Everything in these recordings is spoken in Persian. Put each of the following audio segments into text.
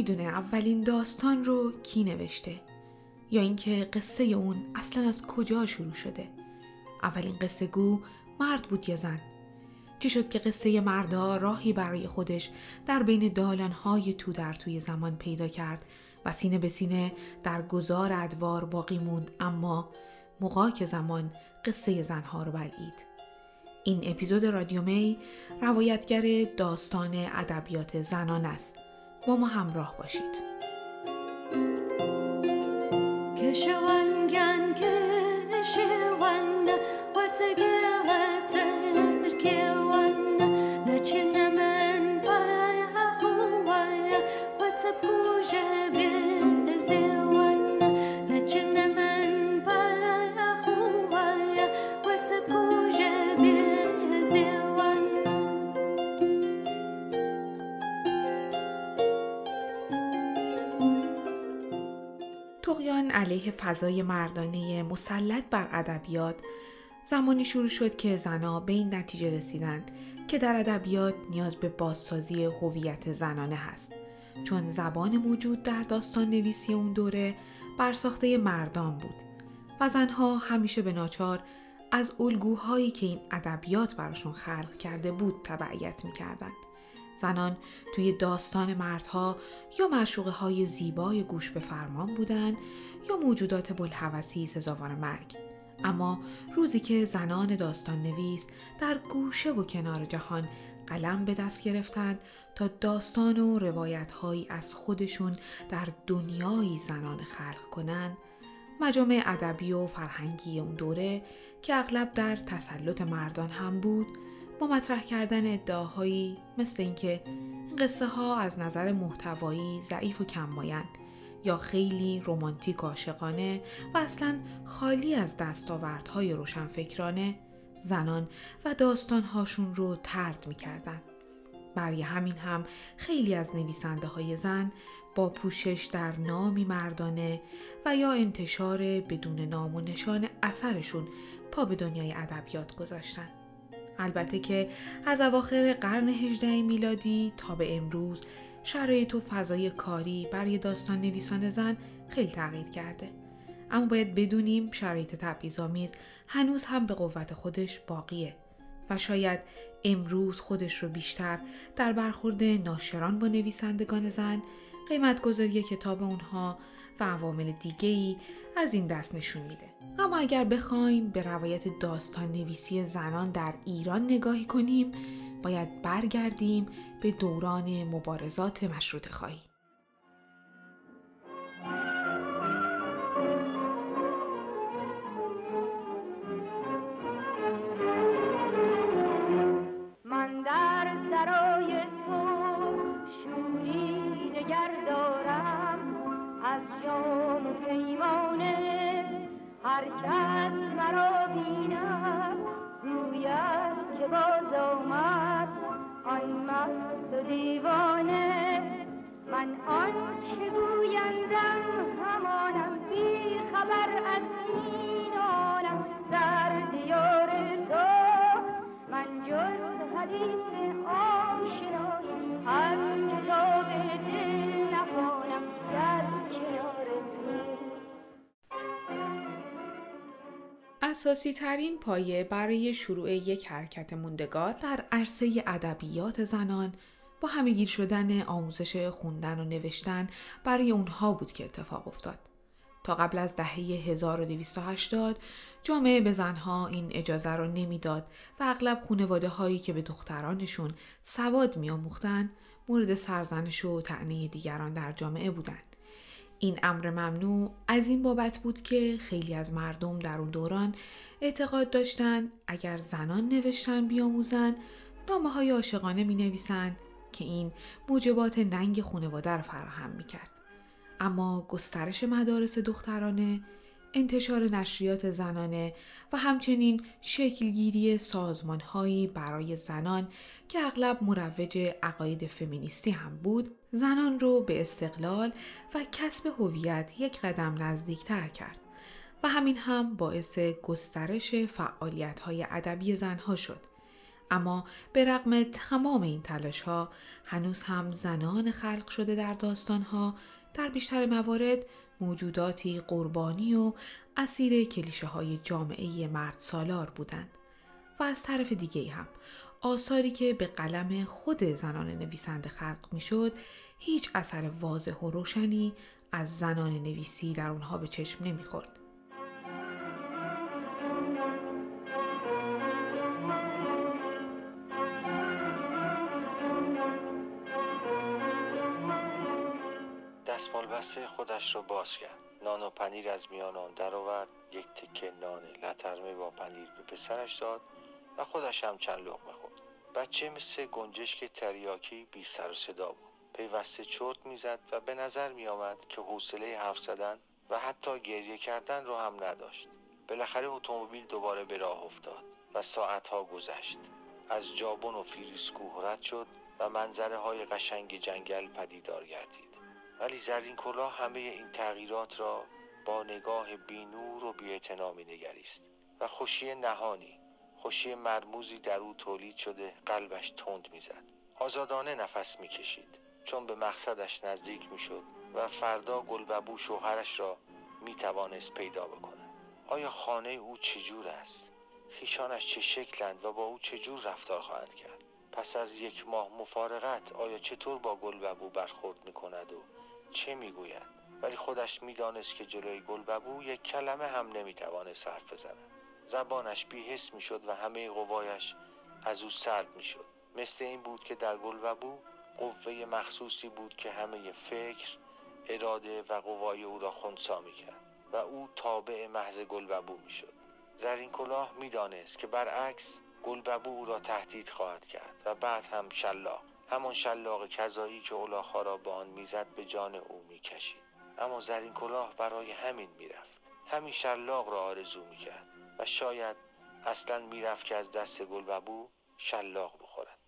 نمی‌دونه اولین داستان رو کی نوشته یا اینکه قصه اون اصلا از کجا شروع شده. اولین قصه گو مرد بود یا زن. چی شد که قصه مردا راهی برای خودش در بین دالانهای تو در توی زمان پیدا کرد و سینه به سینه در گذار ادوار باقی موند اما مقاک زمان قصه زنها رو بلعید. این اپیزود رادیو می روایتگر داستان ادبیات زنان است. با ما همراه باشید. علیه فضای مردانه مسلط بر ادبیات زمانی شروع شد که زنها به این نتیجه رسیدند که در ادبیات نیاز به بازسازی هویت زنانه هست. چون زبان موجود در داستان نویسی اون دوره برساخته مردان بود و زنها همیشه به ناچار از الگوهایی که این ادبیات براشون خلق کرده بود تبعیت می‌کردند. زنان توی داستان مردها یا معشوقه های زیبای گوش به فرمان بودند یا موجودات بلحوثی سزاوار مرگ. اما روزی که زنان داستان نویس در گوشه و کنار جهان قلم به دست گرفتند تا داستان و روایت هایی از خودشون در دنیای زنان خلق کنند مجامع ادبی و فرهنگی اون دوره که اغلب در تسلط مردان هم بود با مطرح کردن ادعاهایی مثل اینکه این قصه ها از نظر محتوایی ضعیف و کمایند یا خیلی رومانتیک و عاشقانه و اصلا خالی از دستاوردهای روشنفکرانه زنان و داستانهاشون رو ترد می‌کردن. برای همین هم خیلی از نویسنده های زن با پوشش در نامی مردانه و یا انتشار بدون نام و نشان اثرشون پا به دنیای ادبیات گذاشتن. البته که از اواخر قرن 18 میلادی تا به امروز شرایط و فضای کاری برای داستان نویسان زن خیلی تغییر کرده. اما باید بدونیم شرایط تبعیض‌آمیز هنوز هم به قوت خودش باقیه و شاید امروز خودش رو بیشتر در برخورد ناشران با نویسندگان زن قیمت گذاری کتاب اونها و عوامل دیگه ای از این دست نشون میده. اما اگر بخوایم به روایت داستان نویسی زنان در ایران نگاهی کنیم باید برگردیم به دوران مبارزات مشروط خواهی. اساسی ترین پایه برای شروع یک حرکت موندگار در عرصه ادبیات زنان با همهگیر شدن آموزش خوندن و نوشتن برای اونها بود که اتفاق افتاد. تا قبل از دهه 1280 جامعه به زنها این اجازه را نمی‌داد و اغلب خانواده هایی که به دخترانشون سواد میآموختند مورد سرزنش و تعنی دیگران در جامعه بودند. این امر ممنوع از این بابت بود که خیلی از مردم در اون دوران اعتقاد داشتند اگر زنان نوشتن بیاموزن نامه های عاشقانه می نویسن که این موجبات ننگ خانواده را فراهم می کرد. اما گسترش مدارس دخترانه انتشار نشریات زنانه و همچنین شکلگیری سازمانهایی برای زنان که اغلب مروج عقاید فمینیستی هم بود زنان رو به استقلال و کسب هویت یک قدم نزدیکتر کرد و همین هم باعث گسترش فعالیت های ادبی زنها شد. اما به رغم تمام این تلاش ها هنوز هم زنان خلق شده در داستان ها در بیشتر موارد موجوداتی قربانی و اسیر کلیشه های جامعه مرد سالار بودند و از طرف دیگه هم آثاری که به قلم خود زنان نویسنده خلق می شد هیچ اثر واضح و روشنی از زنان نویسی در اونها به چشم نمی بسته خودش را باز کرد. نان و پنیر از میان آن درآورد. یک تکه نان لترمه با پنیر به پسرش داد و خودش هم چند لقمه خورد. بچه مثل گنجشک تریاکی بی سر و صدا بود. پیوسته چرت می‌زد و به نظر می آمد که حوصله حرف زدن و حتی گریه کردن رو هم نداشت. بالاخره اتومبیل دوباره به راه افتاد و ساعتها گذشت. از جابن و فیروزکوه رد شد و منظره های قشنگ جنگل پدیدار گردید. ولی زرین کلاه همه این تغییرات را با نگاه بی‌نور و بی‌اعتنا می‌نگریست و خوشی نهانی خوشی مرموزی در او تولید شده قلبش تند می‌زد. آزادانه نفس می‌کشید. چون به مقصدش نزدیک می‌شد و فردا گلببو شوهرش را می‌توانست پیدا بکنه آیا خانه او چجور است؟ خیشانش چه شکلند و با او چجور رفتار خواهند کرد؟ پس از یک ماه مفارقت آیا چطور با گلببو برخورد می‌کند و چه می‌گوید؟ ولی خودش می‌دانست که جلوی گلببو یک کلمه هم نمی‌توانست حرف بزند. زبانش بیحس می‌شد و همه قوایش از او سرد می‌شد. مثل این بود که در گلببو قوه مخصوصی بود که همه فکر اراده و قوای او را خونسا می‌کرد و او تابع محض گلببو می‌شد. زرین کلاه می‌دانست که برعکس گلببو او را تهدید خواهد کرد و بعد هم شلاق همان شلاق کذایی که اولاخا را با آن می‌زد به جان او می‌کشید. اما زرین کلاه برای همین می‌رفت. همین شلاق را آرزو می‌کرد و شاید اصلا می‌رفت که از دست گلببو شلاق بخورد.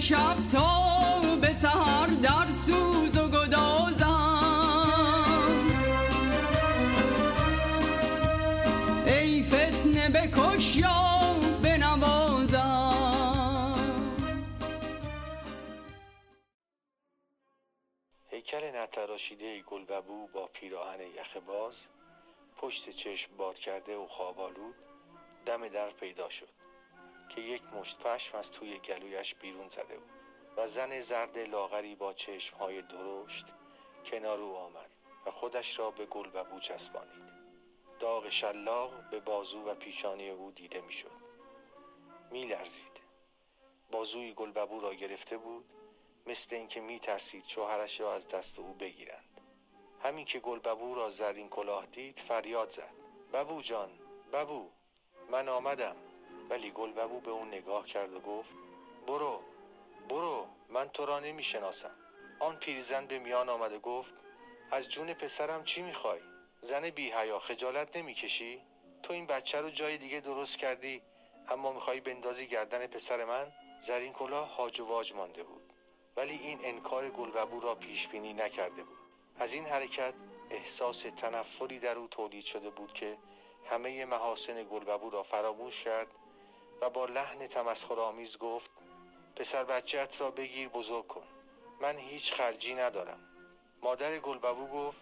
شب تا به سهر در سوز و گدازم. ای فتنه بکش یا هیکل نتراشیده گلببو با پیراهن یخ باز پشت چشم باد کرده و خوابالود دم در پیدا شد. که یک مشت پشم از توی گلویش بیرون زده بود و زن زرد لاغری با چشمهای درشت کنار او آمد و خودش را به گلببو چسبانید. داغ شلاق به بازو و پیشانی او دیده می‌شد. میلرزید. بازوی گلببو را گرفته بود مثل اینکه میترسید شوهرش را از دست او بگیرند. همین که گلببو را زرین کلاه دید فریاد زد. ببو جان ببو من آمدم. ولی گلببو به اون نگاه کرد و گفت برو برو من تو را نمی‌شناسم. آن پیرزن به میان آمد و گفت از جون پسرم چی می‌خوای؟ زن بی حیا خجالت نمی‌کشی؟ تو این بچه رو جای دیگه درست کردی اما می‌خوای بندازی گردن پسر من؟ زرین کلاه هاج و واج مانده بود. ولی این انکار گلببو را پیش بینی نکرده بود. از این حرکت احساس تنفری در او تولید شده بود که همه محاسن گلببو را فراموش کرد با لحن تمسخرآمیز گفت پسر بچهت را بگیر بزرگ کن. من هیچ خرجی ندارم. مادر گلببو گفت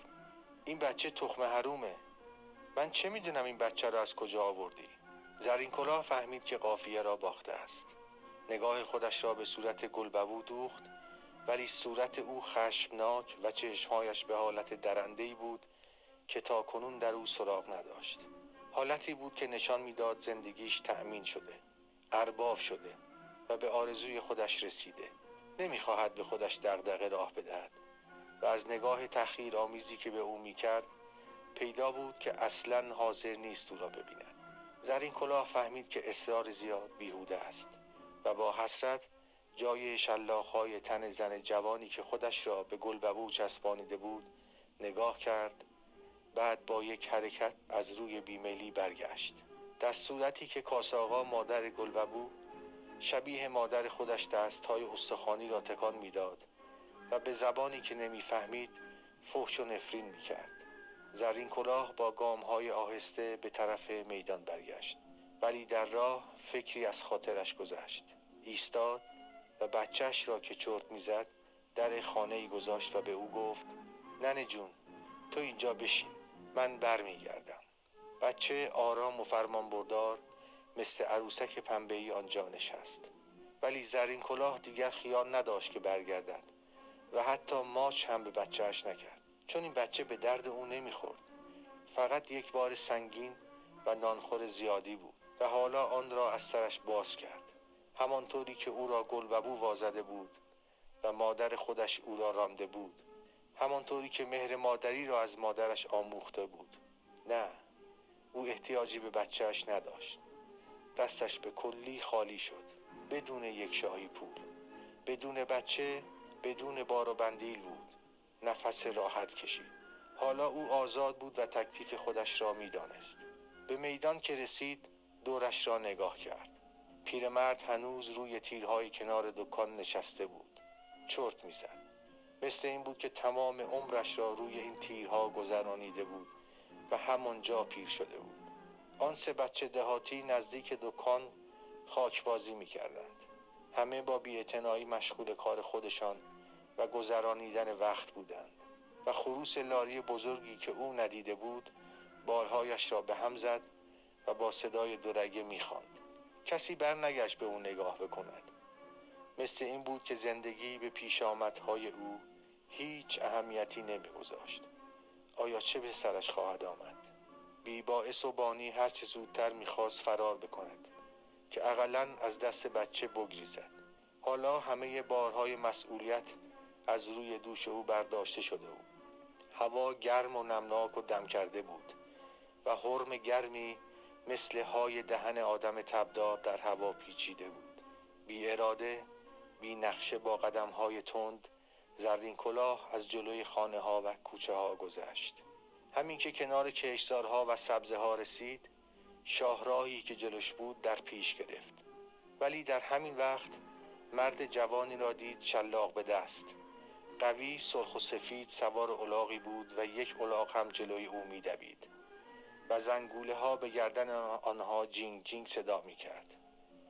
این بچه تخم حرومه. من چه می‌دونم این بچه را از کجا آوردی؟ زرین کلاه فهمید که قافیه را باخته است. نگاه خودش را به صورت گلببو دوخت ولی صورت او خشمناک و چشمهایش به حالت درندهی بود که تا کنون در او سراغ نداشت. حالتی بود که نشان می‌داد زندگیش تأمین شده. ارباب شده و به آرزوی خودش رسیده. نمی‌خواهد به خودش دغدغه راه بدهد. و از نگاه تخییر آمیزی که به او می‌کرد پیدا بود که اصلا حاضر نیست او را ببیند. زرین کلاه فهمید که اصرار زیاد بیهوده است و با حسرت جای شلاخهای تن زن جوانی که خودش را به گلببو چسبانیده بود نگاه کرد بعد با یک حرکت از روی بیمیلی برگشت. در صورتی که کاساقا مادر گلببو شبیه مادر خودش دست های استخوانی را تکان می‌داد و به زبانی که نمی‌فهمید فحش و نفرین می‌کرد. زرین کلاه با گام های آهسته به طرف میدان برگشت ولی در راه فکری از خاطرش گذشت. ایستاد و بچهش را که چرت می‌زد در خانه گذاشت و به او گفت ننه جون تو اینجا بشین من برمیگردم. بچه آرام و فرمان بردار مثل عروسک پنبه ای آنجا نشست. ولی زرین کلاه دیگر خیال نداشت که برگردد و حتی ماچ هم به بچهش نکرد. چون این بچه به درد او نمی‌خورد. فقط یک بار سنگین و نانخور زیادی بود و حالا آن را از سرش باز کرد. همانطوری که او را گل بو وازده بود و مادر خودش او را رانده بود. همانطوری که مهر مادری را از مادرش آموخته بود. نه او احتیاجی به بچهش نداشت. دستش به کلی خالی شد بدون یک شاهی پول. بدون بچه بدون بار و بندیل بود. نفس راحت کشید. حالا او آزاد بود و تکلیف خودش را می‌دانست. به میدان که رسید دورش را نگاه کرد. پیرمرد هنوز روی تیرهای کنار دکان نشسته بود. چرت می‌زد. مثل این بود که تمام عمرش را روی این تیرها گذرانیده بود. و همانجا پیر شده بود. آن سه بچه دهاتی نزدیک دکان خاکبازی می کردند. همه با بیاعتنایی مشغول کار خودشان و گذرانیدن وقت بودند و خروس لاری بزرگی که او ندیده بود بارهایش را به هم زد و با صدای دورگه می‌خواند. کسی برنگشت به او نگاه بکند. مثل این بود که زندگی به پیش آمدهای او هیچ اهمیتی نمیگذاشت. آیا چه به سرش خواهد آمد؟ بی باعث و بانی هرچه زودتر می‌خواست فرار بکند که اقلا از دست بچه بگریزد. حالا همه بارهای مسئولیت از روی دوش او برداشته شده بود. هوا گرم و نمناک و دم کرده بود و حرم گرمی مثل های دهن آدم تبدار در هوا پیچیده بود. بی اراده بی نقشه با قدم های تند زرین کلاه از جلوی خانه ها و کوچه ها گذشت. همین که کنار کشزارها و سبزه ها رسید شاهراهی که جلوش بود در پیش گرفت. ولی در همین وقت مرد جوانی را دید شلاق به دست. قوی سرخ و سفید سوار الاغی بود و یک الاغ هم جلوی او میدوید و زنگوله ها به گردن آنها جینگ جینگ صدا می کرد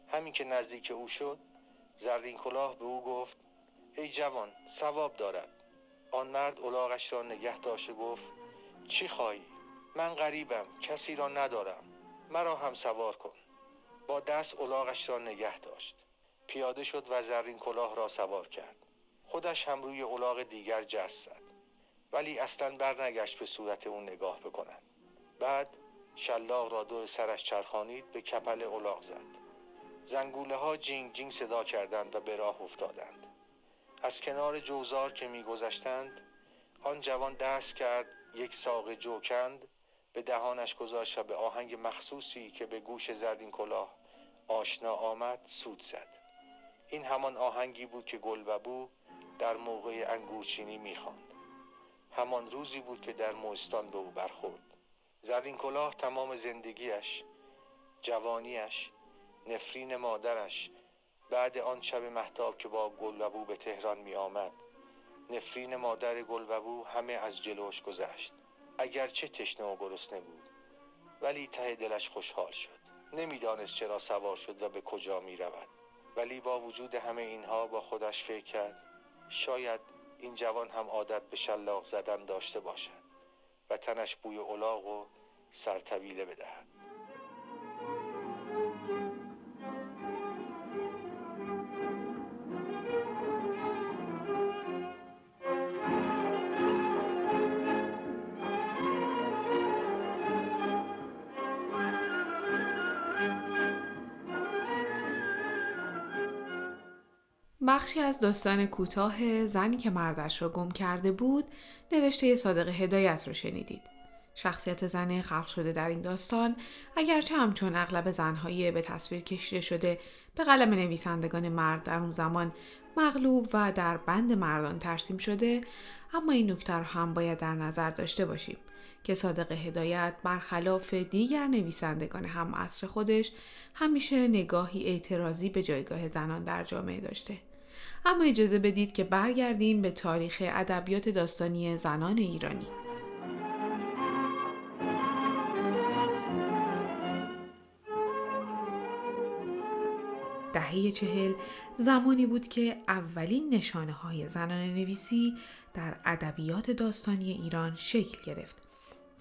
همین که نزدیک او شد زرین کلاه به او گفت ای جوان سواب دارد. آن مرد الاغش را نگه داشت و گفت چی خواهی؟ من غریبم کسی را ندارم. مرا هم سوار کن. با دست الاغش را نگه داشت. پیاده شد و زرین کلاه را سوار کرد. خودش هم روی الاغ دیگر جست زد. ولی اصلا برنگشت به صورت اون نگاه بکند. بعد شلاق را دور سرش چرخانید به کپل الاغ زد. زنگوله ها جینگ جینگ صدا کردند و به راه افتادند. از کنار جوزار که میگذشتند آن جوان دست کرد یک ساق جوکند به دهانش گذاشت و به آهنگ مخصوصی که به گوش زرین کلاه آشنا آمد سود زد. این همان آهنگی بود که گلببو در موقع انگورچینی می‌خواند. همان روزی بود که در موستان به او برخورد. زرین کلاه تمام زندگیش جوانیش نفرین مادرش بعد آن شب محتاب که با گلببو به تهران می آمد نفرین مادر گلببو همه از جلوش گذشت. اگرچه تشنه و گرسنه بود. ولی ته دلش خوشحال شد. نمی‌دانست چرا سوار شد و به کجا می رود ولی با وجود همه اینها با خودش فکر کرد. شاید این جوان هم عادت به شلاق زدن داشته باشد و تنش بوی الاغ و سرطویله بدهد. بخشی از داستان کوتاه زنی که مردش را گم کرده بود نوشته صادق هدایت را شنیدید. شخصیت زن خلق شده در این داستان اگرچه همچون اغلب زنهایی به تصویر کشیده شده به قلم نویسندگان مرد در اون زمان مغلوب و در بند مردان ترسیم شده اما این نکته هم باید در نظر داشته باشیم که صادق هدایت برخلاف دیگر نویسندگان هم عصر خودش همیشه نگاهی اعتراضی به جایگاه زنان در جامعه داشته اما اجازه بدید که برگردیم به تاریخ ادبیات داستانی زنان ایرانی. دهه چهل زمانی بود که اولین نشانه های زنان نویسی در ادبیات داستانی ایران شکل گرفت.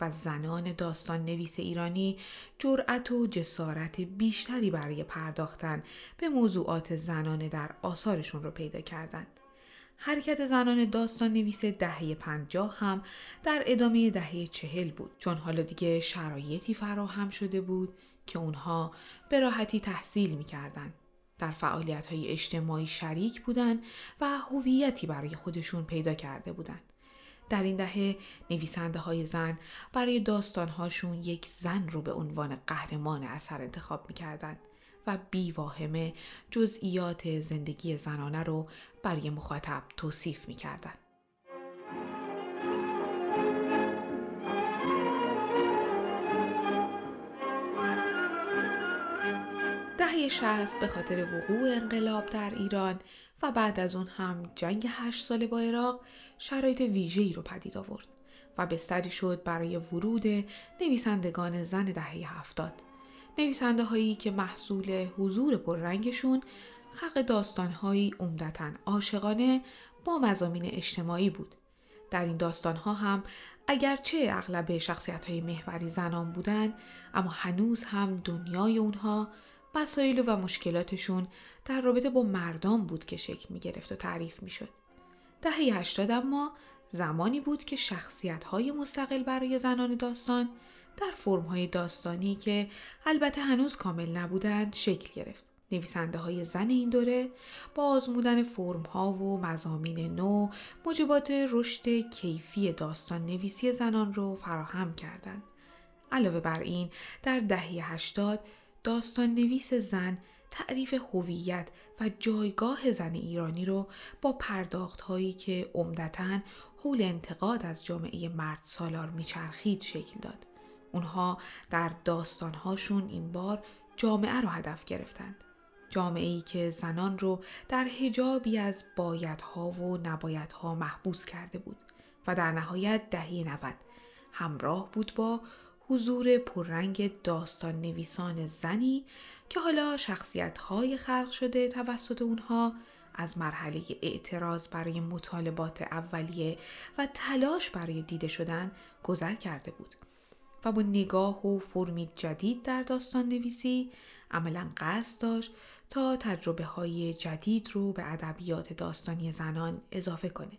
و زنان داستان نویس ایرانی جرأت و جسارت بیشتری برای پرداختن به موضوعات زنانه در آثارشون رو پیدا کردند. حرکت زنان داستان نویس دهه پنجاه هم در ادامه دهه چهل بود چون حالا دیگه شرایطی فراهم شده بود که اونها به راحتی تحصیل می‌کردن. در فعالیت های اجتماعی شریک بودن و هویتی برای خودشون پیدا کرده بودند. در این دهه نویسنده های زن برای داستانهاشون یک زن رو به عنوان قهرمان اثر انتخاب می‌کردند و بیواهمه جزئیات زندگی زنانه رو برای مخاطب توصیف می‌کردند. دهه شهست به خاطر وقوع انقلاب در ایران و بعد از اون هم جنگ هشت ساله با عراق شرایط ویژه‌ای رو پدید آورد و بستری شد برای ورود نویسندگان زن دهه هفتاد. نویسنده هایی که محصول حضور پررنگشون خلق داستانهایی عمدتا عاشقانه با مزامین اجتماعی بود. در این داستانها هم اگرچه اغلب شخصیت های محوری زنان بودن اما هنوز هم دنیای اونها مسائل و مشکلاتشون در رابطه با مردان بود که شکل می گرفت و تعریف می شد. دهه هشتاد اما زمانی بود که شخصیت های مستقل برای زنان داستان در فرم های داستانی که البته هنوز کامل نبودند شکل گرفت. نویسنده های زن این دوره با آزمودن فرم ها و مزامین نو موجبات رشد کیفی داستان نویسی زنان رو فراهم کردند. علاوه بر این در دهه هشتاد داستان نویس زن تعریف هویت و جایگاه زن ایرانی رو با پرداخت هایی که عمدتا حول انتقاد از جامعه مرد سالار میچرخید شکل داد. اونها در داستانهاشون این بار جامعه رو هدف گرفتند. جامعه ای که زنان رو در هجابی از بایدها و نبایدها محبوس کرده بود و در نهایت دهه 90 همراه بود با حضور پررنگ داستان نویسان زنی که حالا شخصیت های خلق شده توسط اونها از مرحله اعتراض برای مطالبات اولیه و تلاش برای دیده شدن گذر کرده بود و با نگاه و فرمی جدید در داستان نویسی عملا قصد داشت تا تجربه های جدید رو به ادبیات داستانی زنان اضافه کنه.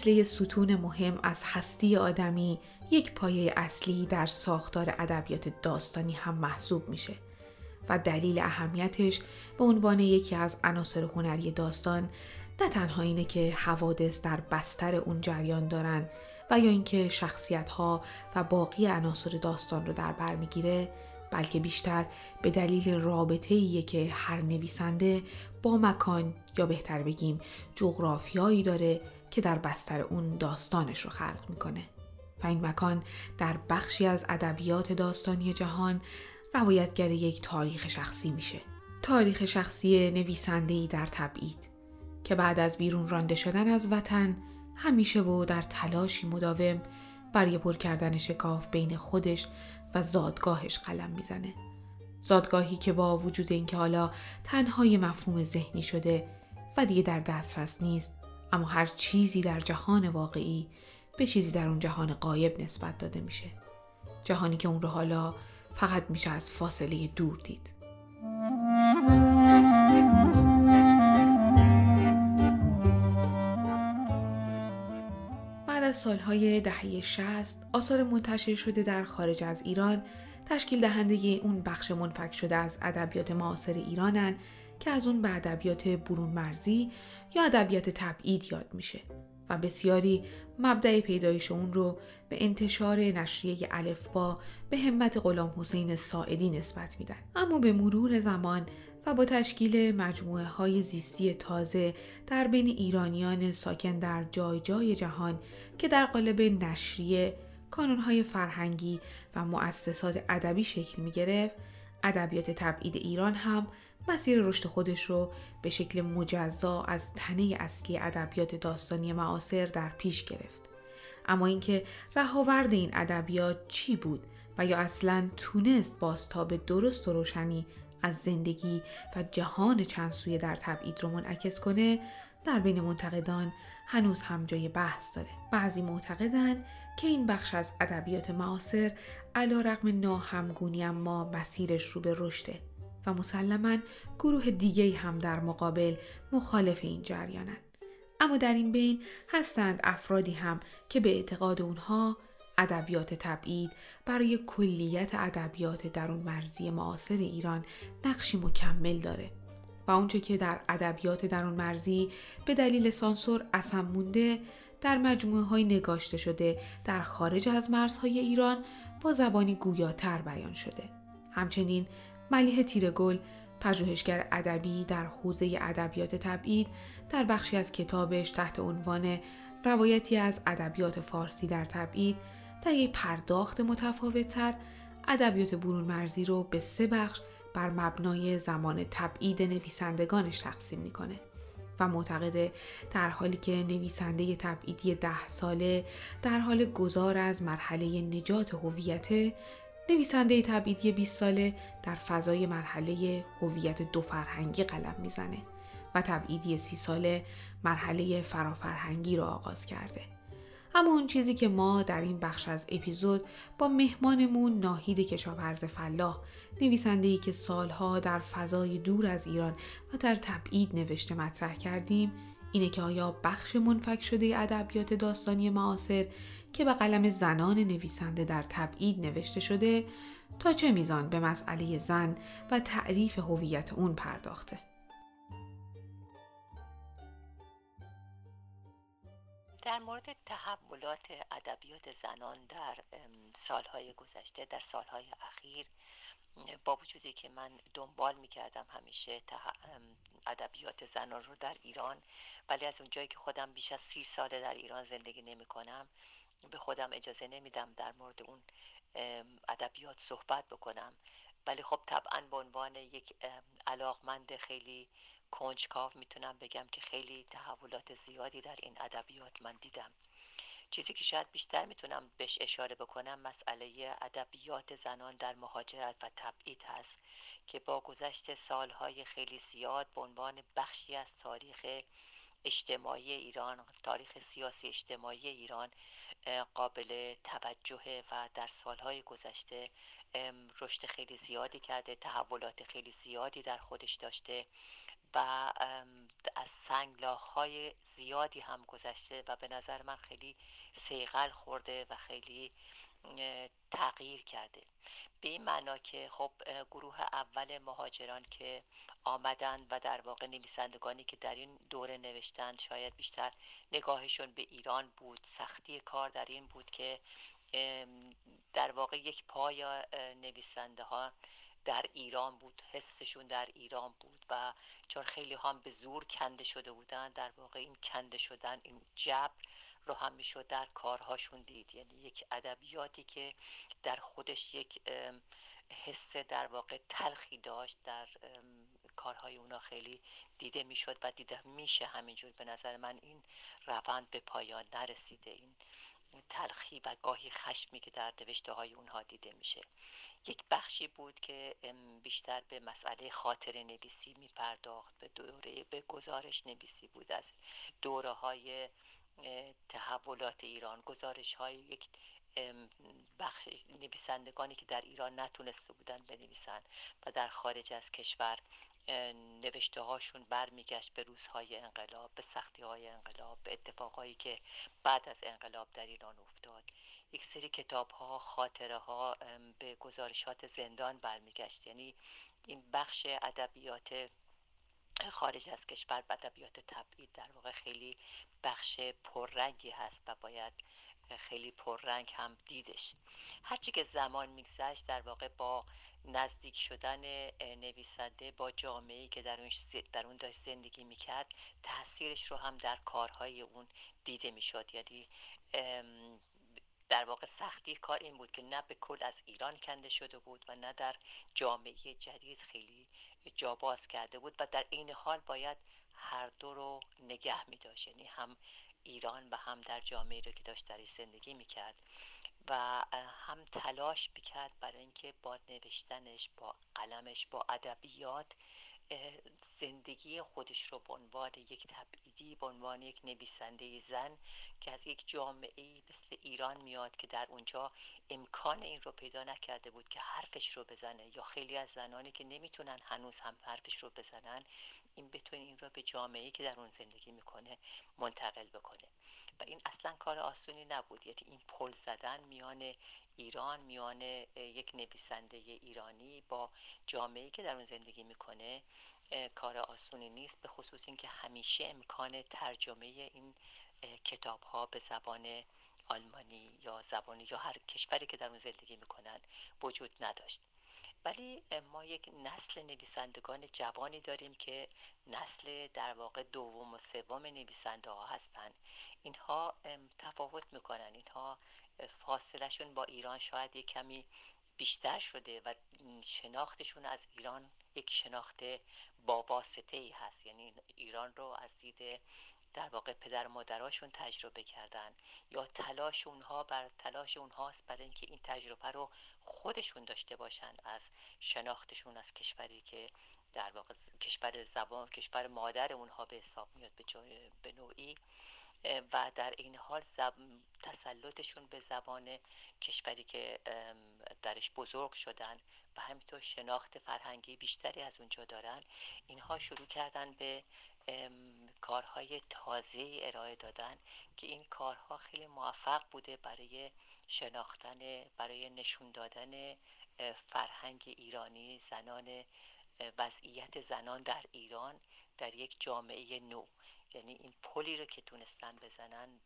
مثل یه ستون مهم از هستی آدمی یک پایه اصلی در ساختار ادبیات داستانی هم محسوب میشه و دلیل اهمیتش به عنوان یکی از عناصر هنری داستان نه تنها اینه که حوادث در بستر اون جریان دارن و یا اینکه شخصیت ها و باقی عناصر داستان رو در بر می‌گیره بلکه بیشتر به دلیل رابطه ایه که هر نویسنده با مکان یا بهتر بگیم جغرافیایی داره که در بستر اون داستانش رو خلق می‌کنه و این مکان در بخشی از ادبیات داستانی جهان روایتگر یک تاریخ شخصی میشه تاریخ شخصی نویسنده در تبعید که بعد از بیرون رانده شدن از وطن همیشه و در تلاشی مداوم برای پر کردن شکاف بین خودش و زادگاهش قلم می‌زنه. زادگاهی که با وجود اینکه حالا تنهای مفهوم ذهنی شده و دیگه در دسترس نیست اما هر چیزی در جهان واقعی به چیزی در اون جهان قایب نسبت داده میشه. جهانی که اون رو حالا فقط میشه از فاصله دور دید. بعد از سالهای دهه 60 آثار منتشر شده در خارج از ایران تشکیل دهنده اون بخش منفک شده از ادبیات معاصر ایرانن که از اون به ادبیات برون مرزی یا ادبیات تبعید یاد میشه و بسیاری مبدع پیدایش اون رو به انتشار نشریه الفبا به همت غلام حسین ساعدی نسبت میدن. اما به مرور زمان و با تشکیل مجموعه های زیستی تازه در بین ایرانیان ساکن در جای جای جهان که در قالب نشریه کانونهای فرهنگی و مؤسسات ادبی شکل می گرفت ادبیات تبعید ایران هم مسیر رشد خودش رو به شکل مجزا از تنه اصلی ادبیات داستانی معاصر در پیش گرفت. اما اینکه رهاورد این ادبیات چی بود و یا اصلا تونست باستاب درست و روشنی از زندگی و جهان چند سویه در تبعید رو منعکس کنه در بین منتقدان هنوز هم جای بحث داره. بعضی معتقدن که این بخش از ادبیات معاصر علا رقم ناهمگونی اما مسیرش رو به رشده. و مسلما گروه دیگه هم در مقابل مخالف این جریانند. اما در این بین هستند افرادی هم که به اعتقاد اونها ادبیات تبعید برای کلیت ادبیات درون مرزی معاصر ایران نقشی مکمل داره و اونچه که در ادبیات درون مرزی به دلیل سانسور اصم مونده در مجموعه های نگاشته شده در خارج از مرزهای ایران با زبانی گویاتر بیان شده. همچنین ملیح تیرگل پژوهشگر ادبی در حوزه ادبیات تبعید در بخشی از کتابش تحت عنوان روایتی از ادبیات فارسی در تبعید در یک پرداخت متفاوتتر ادبیات برون مرزی رو به سه بخش بر مبنای زمان تبعید نویسندگانش تقسیم می‌کنه و معتقده در حالی که نویسنده تبعیدی ده ساله در حال گذار از مرحله نجات هویت نویسنده تبعیدی 20 ساله در فضای مرحله هویت دو فرهنگی قلم می‌زنه و تبعیدی سی ساله مرحله فرافرهنگی را آغاز کرده. اما اون چیزی که ما در این بخش از اپیزود با مهمانمون ناهید کشاورز فلاح نویسنده‌ای که سالها در فضای دور از ایران و در تبعید نوشته مطرح کردیم اینه که آیا بخش منفک شده ادبیات داستانی معاصر که به قلم زنان نویسنده در تبعید نوشته شده تا چه میزان به مسئله زن و تعریف هویت اون پرداخته. در مورد تحولات ادبیات زنان در سالهای گذشته در سالهای اخیر با وجودی که من دنبال می‌کردم همیشه ادبیات زنان رو در ایران ولی از اونجایی که خودم بیش از سی ساله در ایران زندگی نمی کنم به خودم اجازه نمیدم در مورد اون ادبیات صحبت بکنم. ولی خب طبعا به عنوان یک علاقمند خیلی کنجکاو می‌تونم بگم که خیلی تحولات زیادی در این ادبیات من دیدم. چیزی که شاید بیشتر می‌تونم بهش اشاره بکنم مسئله ادبیات زنان در مهاجرت و تبعید هست که با گذشت سالهای خیلی زیاد به عنوان بخشی از تاریخ اجتماعی ایران تاریخ سیاسی اجتماعی ایران قابل توجه و در سالهای گذشته رشد خیلی زیادی کرده تحولات خیلی زیادی در خودش داشته و از سنگلاخ های زیادی هم گذشته و به نظر من خیلی سیغل خورده و خیلی تغییر کرده. به این معنا که خب گروه اول مهاجران که آمدند و در واقع نویسندگانی که در این دوره نوشتند شاید بیشتر نگاهشون به ایران بود سختی کار در این بود که در واقع یک پای نویسنده ها در ایران بود حسشون در ایران بود و چون خیلی هم به زور کنده شده بودن در واقع این کنده شدن این جبر رو هم می‌شد در کارهاشون دید. یعنی یک ادبیاتی که در خودش یک حس در واقع تلخی داشت در کارهای اونا خیلی دیده می‌شد و دیده میشه همینجور. به نظر من این روند به پایان نرسیده. این تلخی و گاهی خشمی که در نوشته های اونها دیده میشه. یک بخشی بود که بیشتر به مسئله خاطر نویسی می پرداخت به دوره به گزارش نویسی بود. از دوره های تحولات ایران گزارش های یک بخش نویسندگانی که در ایران نتونسته بودن بنویسن و در خارج از کشور نوشته هاشون برمیگشت به روزهای انقلاب به سختی های انقلاب به اتفاقهایی که بعد از انقلاب در ایران افتاد. یک سری کتاب ها خاطره ها به گزارشات زندان برمیگشت. یعنی این بخش ادبیات خارج از کشور و ادبیات تبعید در واقع خیلی بخش پررنگی هست و باید خیلی پررنگ هم دیدش. هرچی که زمان میگذشت در واقع با نزدیک شدن نویسنده با جامعه که در اون, در اون داشت زندگی می‌کرد تاثیرش رو هم در کارهای اون دیده می‌شد. یعنی در واقع سختی کار این بود که نه به کل از ایران کنده شده بود و نه در جامعه جدید خیلی جا باز کرده بود و در این حال باید هر دو رو نگه می داشت. یعنی هم ایران و هم در جامعه رو که داشت درش زندگی می‌کرد و هم تلاش می‌کرد برای اینکه با نوشتنش با قلمش با ادبیات زندگی خودش رو به عنوان یک تبعیدی به عنوان یک نویسنده زن که از یک جامعه مثل ایران میاد که در اونجا امکان این رو پیدا نکرده بود که حرفش رو بزنه یا خیلی از زنانی که نمی‌تونن هنوز هم حرفش رو بزنن این بتونه این رو به جامعه که در اون زندگی می‌کنه منتقل بکنه. و این اصلا کار آسونی نبود. یعنی این پل زدن میان ایران میان یک نویسنده ایرانی با جامعه که در اون زندگی می‌کنه کار آسونی نیست به خصوص اینکه همیشه امکان ترجمه این کتاب ها به زبان آلمانی یا زبانی یا هر کشوری که در اون زندگی می‌کنن وجود نداشت. ولی ما یک نسل نویسندگان جوانی داریم که نسل در واقع دوم و سوم نویسنده ها هستند اینها تفاوت می‌کنن. اینها فاصلهشون با ایران شاید یک کمی بیشتر شده و شناختشون از ایران یک شناخت با واسطه ای هست. یعنی ایران رو از دید در واقع پدر مادراشون تجربه کردن یا تلاش اونها بر تلاش اونهاست برای اینکه این تجربه رو خودشون داشته باشن از شناختشون از کشوری که در واقع کشور زبان کشور مادر اونها به حساب میاد به, به نوعی و در این حال زب... تسلطشون به زبان کشوری که درش بزرگ شدن و همینطور شناخت فرهنگی بیشتری از اونجا دارن. اینها شروع کردن به کارهای تازه ارائه دادن که این کارها خیلی موفق بوده برای شناختن برای نشون دادن فرهنگ ایرانی زنان وضعیت زنان در ایران در یک جامعه نو. یعنی این پلی رو که تونستن بزنن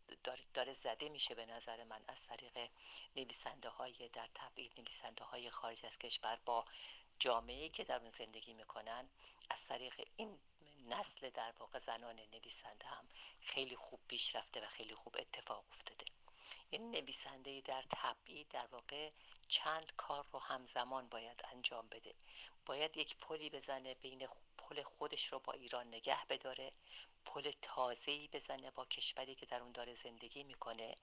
داره, زده میشه به نظر من از طریق نویسنده های در تبعید نویسنده های خارج از کشور با جامعه که در اون زندگی می‌کنن از طریق این نسل در واقع زنان نویسنده هم خیلی خوب پیش رفته و خیلی خوب اتفاق افتاده. این نویسنده در تبعید در واقع چند کار رو همزمان باید انجام بده. باید یک پلی بزنه بین پل خودش رو با ایران نگه بداره پل تازه‌ای بزنه با کشوری که در اون داره زندگی می‌کنه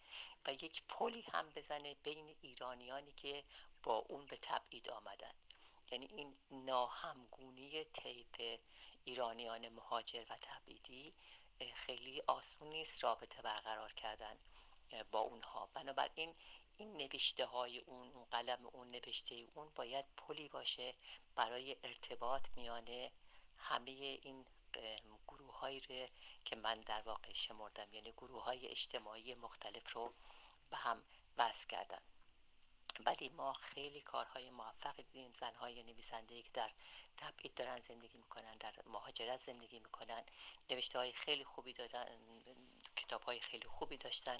و یک پلی هم بزنه بین ایرانیانی که با اون به تبعید آمدن. یعنی این ناهمگونی تیپ ایرانیان مهاجر و تبعیدی خیلی آسون نیست رابطه برقرار کردن با اونها. بنابراین این نوشته های اون قلم اون نوشته اون باید پلی باشه برای ارتباط میانه همه این گروه هایی که من در واقع شمردم. یعنی گروه های اجتماعی مختلف رو به هم وصل کردم ولی ما خیلی کارهای موفق دیدیم زنهای نویسنده که در تبعید دارن زندگی می‌کنن در مهاجرت زندگی می‌کنن. نوشته های خیلی خوبی دادن کتاب های خیلی خوبی داشتن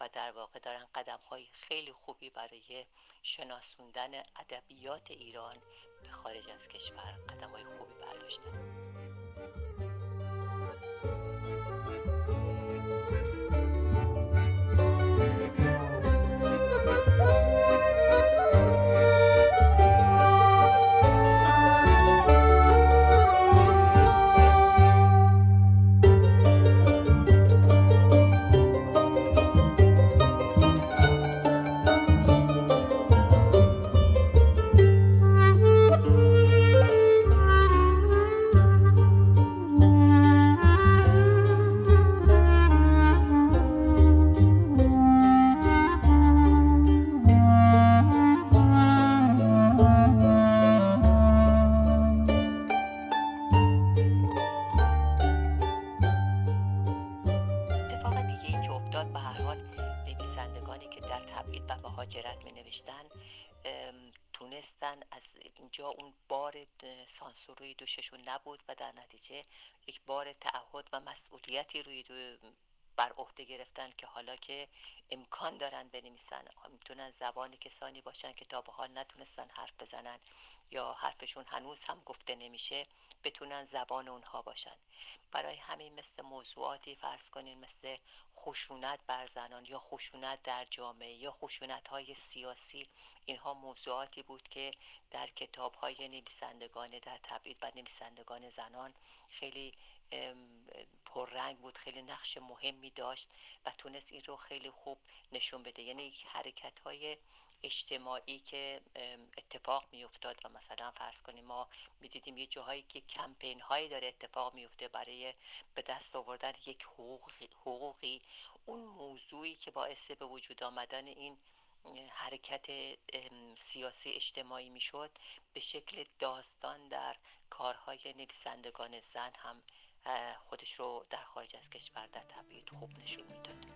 و در واقع دارن قدم های خیلی خوبی برای شناسوندن ادبیات ایران به خارج از کشور قدم های خوبی برداشتن. سانسور روی دوششون نبود و در نتیجه یک بار تعهد و مسئولیتی روی دو بر عهده گرفتن که حالا که امکان دارن بنویسن می‌تونن زبان کسانی باشن که تا به حال نتونستن حرف بزنن یا حرفشون هنوز هم گفته نمیشه بتونن زبان اونها باشن. برای همین مثل موضوعاتی فرض کنین مثل خشونت بر زنان یا خشونت در جامعه یا خشونت های سیاسی اینها موضوعاتی بود که در کتاب های نویسندگان در تبعید و نویسندگان زنان خیلی پررنگ بود خیلی نقش مهمی داشت و تونست این رو خیلی خوب نشون بده. یعنی حرکت های اجتماعی که اتفاق میافتاد و مثلا فرض کنیم ما می‌دیدیم یه جاهایی که کمپین هایی داره اتفاق میفته برای به دست آوردن یک حقوقی, حقوقی. اون موضوعی که باعث به وجود آمدن این حرکت سیاسی اجتماعی می‌شد به شکل داستان در کارهای نویسندگان زن هم خودش رو در خارج از کشور در تبعید خوب نشون می‌داد.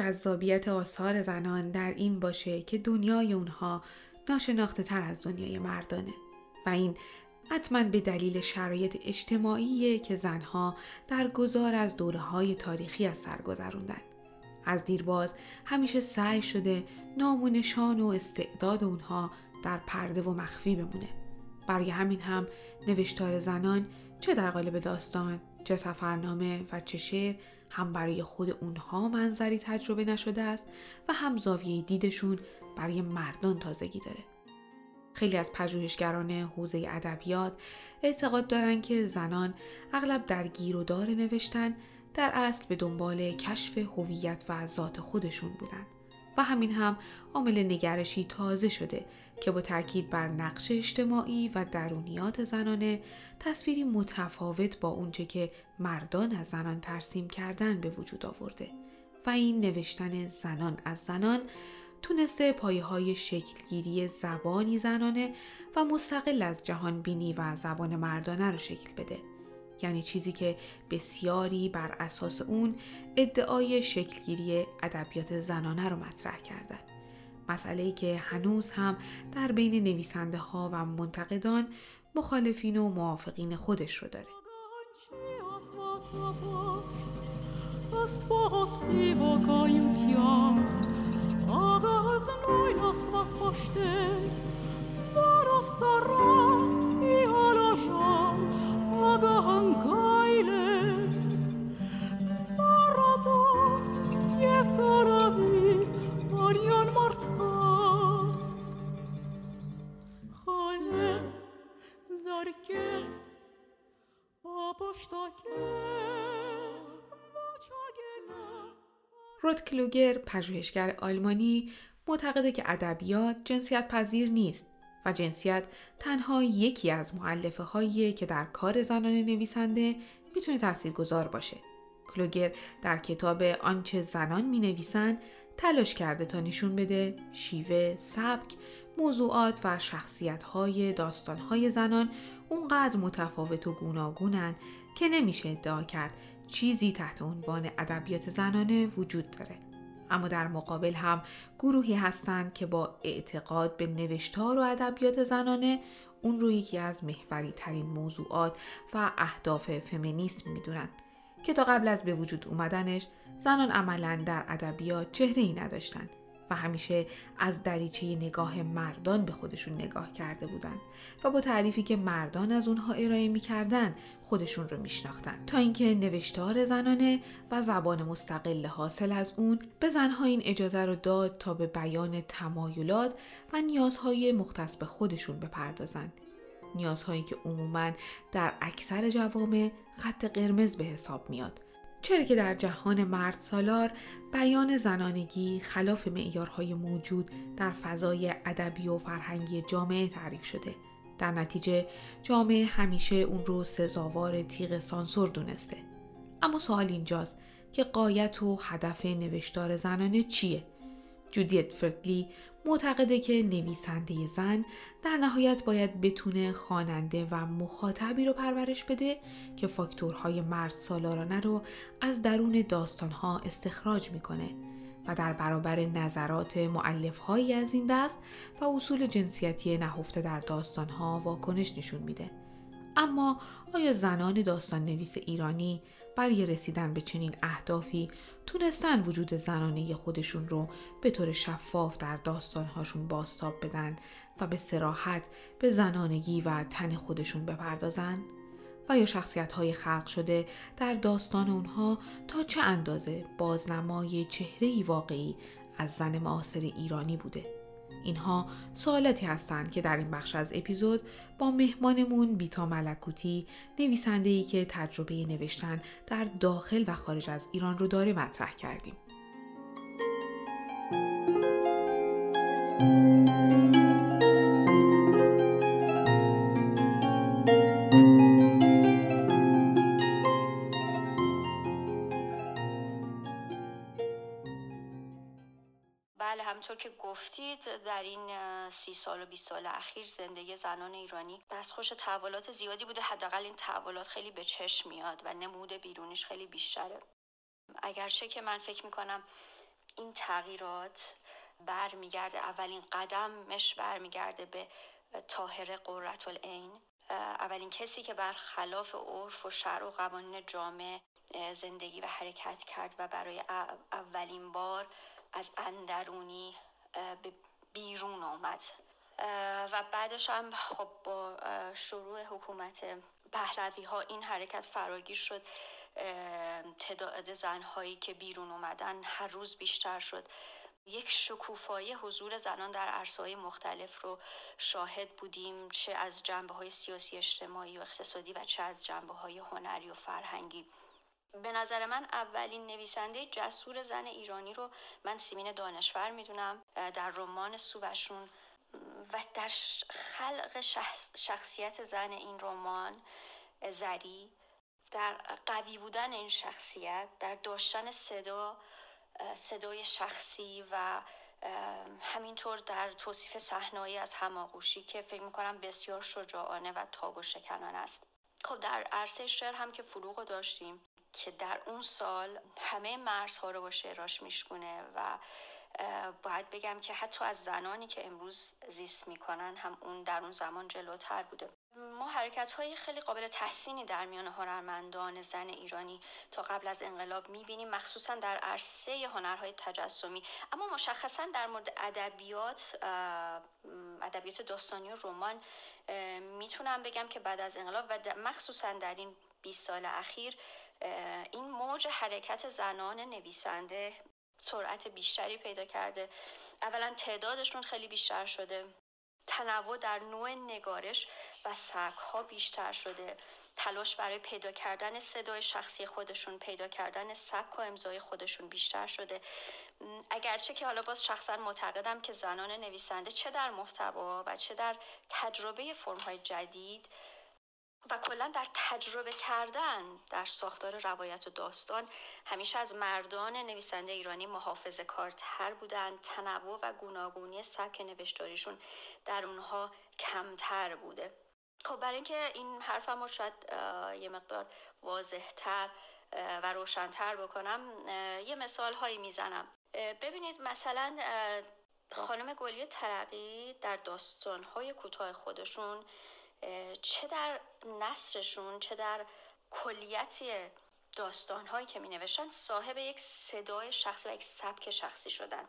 جذابیت آثار زنان در این باشه که دنیای اونها ناشناخته تر از دنیای مردانه و این حتما به دلیل شرایط اجتماعی که زنها در گذار از دوره های تاریخی از سر گذروندن. از دیرباز همیشه سعی شده نام و نشان و استعداد اونها در پرده و مخفی بمونه. برای همین هم نوشتار زنان چه در قالب داستان، چه سفرنامه و چه شعر هم برای خود اونها منظری تجربه نشده است و هم زاویه دیدشون برای مردان تازگی داره. خیلی از پژوهشگران حوزه ادبیات اعتقاد دارند که زنان اغلب در گیر و دار نوشتن در اصل به دنبال کشف هویت و ذات خودشون بودند همین هم عامل نگرشی تازه شده که با تاکید بر نقش اجتماعی و درونیات زنانه تصویری متفاوت با اونچه که مردان از زنان ترسیم کردن به وجود آورده و این نوشتن زنان از زنان تونسته پایه های شکلگیری زبانی زنانه و مستقل از جهان بینی و زبان مردانه رو شکل بده. یعنی چیزی که بسیاری بر اساس اون ادعای شکلگیری ادبیات زنانه رو مطرح کردن. مسئله که هنوز هم در بین نویسنده ها و منتقدان مخالفین و موافقین خودش رو داره. رود کلوگر پژوهشگر آلمانی معتقده که ادبیات جنسیت پذیر نیست و جنسیت تنها یکی از معلفه هایی که در کار زنان نویسنده می‌تونه تأثیر گذار باشه. کلوگر در کتاب آنچه زنان می نویسن تلاش کرده تا نشون بده شیوه، سبک، موضوعات و شخصیت های داستان های زنان اونقدر متفاوت و گوناگونن که نمیشه ادعا کرد چیزی تحت عنوان ادبیات زنانه وجود داره. اما در مقابل هم گروهی هستند که با اعتقاد به نوشتار و ادبیات زنانه اون رو یکی از محوری ترین موضوعات و اهداف فمینیسم می‌دونن که تا قبل از به وجود اومدنش زنان عملا در ادبیات چهره ای نداشتن و همیشه از دریچه نگاه مردان به خودشون نگاه کرده بودند و با تعریفی که مردان از اونها ارائه می‌کردن خودشون رو میشناختن. تا اینکه نوشتار زنانه و زبان مستقل حاصل از اون به زنها این اجازه رو داد تا به بیان تمایلات و نیازهای مختص به خودشون بپردازند نیازهایی که عموما در اکثر جوامع خط قرمز به حساب میاد. چرا که در جهان مرد سالار بیان زنانگی خلاف معیارهای موجود در فضای ادبی و فرهنگی جامعه تعریف شده. در نتیجه جامعه همیشه اون رو سزاوار تیغ سانسور دونسته. اما سوال اینجاست که قایت و هدف نوشتار زنانه چیه؟ جودیت فردلی معتقده که نویسنده زن در نهایت باید بتونه خواننده و مخاطبی رو پرورش بده که فاکتورهای مرد سالارانه رو از درون داستانها استخراج می‌کنه. و در برابر نظرات معلفهایی از این دست و اصول جنسیتی نهفته در داستانها واکنش نشون میده. اما آیا زنان داستان نویس ایرانی برای رسیدن به چنین اهدافی تونستن وجود زنانه خودشون رو به طور شفاف در داستانهاشون باستاب بدن و به سراحت به زنانگی و تن خودشون بپردازن؟ و یا شخصیت های خلق شده در داستان اونها تا چه اندازه بازنمای چهره واقعی از زن معاصر ایرانی بوده؟ اینها سوالاتی هستند که در این بخش از اپیزود با مهمانمون بیتا ملکوتی نویسنده که تجربه نوشتن در داخل و خارج از ایران رو داره مطرح کردیم. گفتید در این سی سال و 20 سال اخیر زندگی زنان ایرانی دستخوش تحولات زیادی بوده. حداقل این تحولات خیلی به چشم میاد و نمود بیرونیش خیلی بیشتره. اگرچه که من فکر می‌کنم این تغییرات برمیگرده اولین قدمش برمیگرده به طاهره قررت العین اولین کسی که برخلاف عرف و شرع و قوانین جامعه زندگی و حرکت کرد و برای اولین بار از اندرونی به بیرون آمد. و بعدش هم خب با شروع حکومت پهلوی ها این حرکت فراگیر شد. تعداد زنهایی که بیرون اومدن هر روز بیشتر شد. یک شکوفایی حضور زنان در عرصه‌های مختلف رو شاهد بودیم چه از جنبه های سیاسی اجتماعی و اقتصادی و چه از جنبه های هنری و فرهنگی. به نظر من اولین نویسنده جسور زن ایرانی رو من سیمین دانشور می‌دونم در رمان سوبشون و در خلق شخصیت زن این رمان زری در قوی بودن این شخصیت در داشتن صدا صدای شخصی و همینطور در توصیف صحنه‌ای از هماغوشی که فکر می‌کنم بسیار شجاعانه و تاب و شکنان است. خب در عرصه شعر هم که فروغ داشتیم. که در اون سال همه مرزها رو با شعراش میشکونه و باید بگم که حتی از زنانی که امروز زیست می‌کنن هم اون در اون زمان جلوتر بوده. ما حرکت های خیلی قابل تحسینی در میان هنرمندان زن ایرانی تا قبل از انقلاب می‌بینیم مخصوصا در عرصه هنرهای تجسمی. اما مشخصا در مورد ادبیات ادبیات داستانی و رمان می‌تونم بگم که بعد از انقلاب و مخصوصا در این 20 سال اخیر این موج حرکت زنان نویسنده سرعت بیشتری پیدا کرده. اولا تعدادشون خیلی بیشتر شده. تنوع در نوع نگارش و سبک ها بیشتر شده. تلاش برای پیدا کردن صدای شخصی خودشون پیدا کردن سبک و امضای خودشون بیشتر شده. اگرچه که حالا باز شخصا معتقدم که زنان نویسنده چه در محتوا و چه در تجربه فرم های جدید و کلا در تجربه کردن در ساختار روایت و داستان همیشه از مردان نویسنده ایرانی محافظ کارتر بودند. تنوع و گوناگونی سبک نوشتاریشون در اونها کمتر بوده. خب برای اینکه این حرفم رو شاید یه مقدار واضحتر و روشنتر بکنم یه مثال هایی می‌زنم ببینید مثلا خانم گلی ترقی در داستان های کوتاه خودشون چه در نصرشون چه در کلیتی داستان هایی که می نوشتن صاحب یک صدای شخصی و یک سبک شخصی شدن.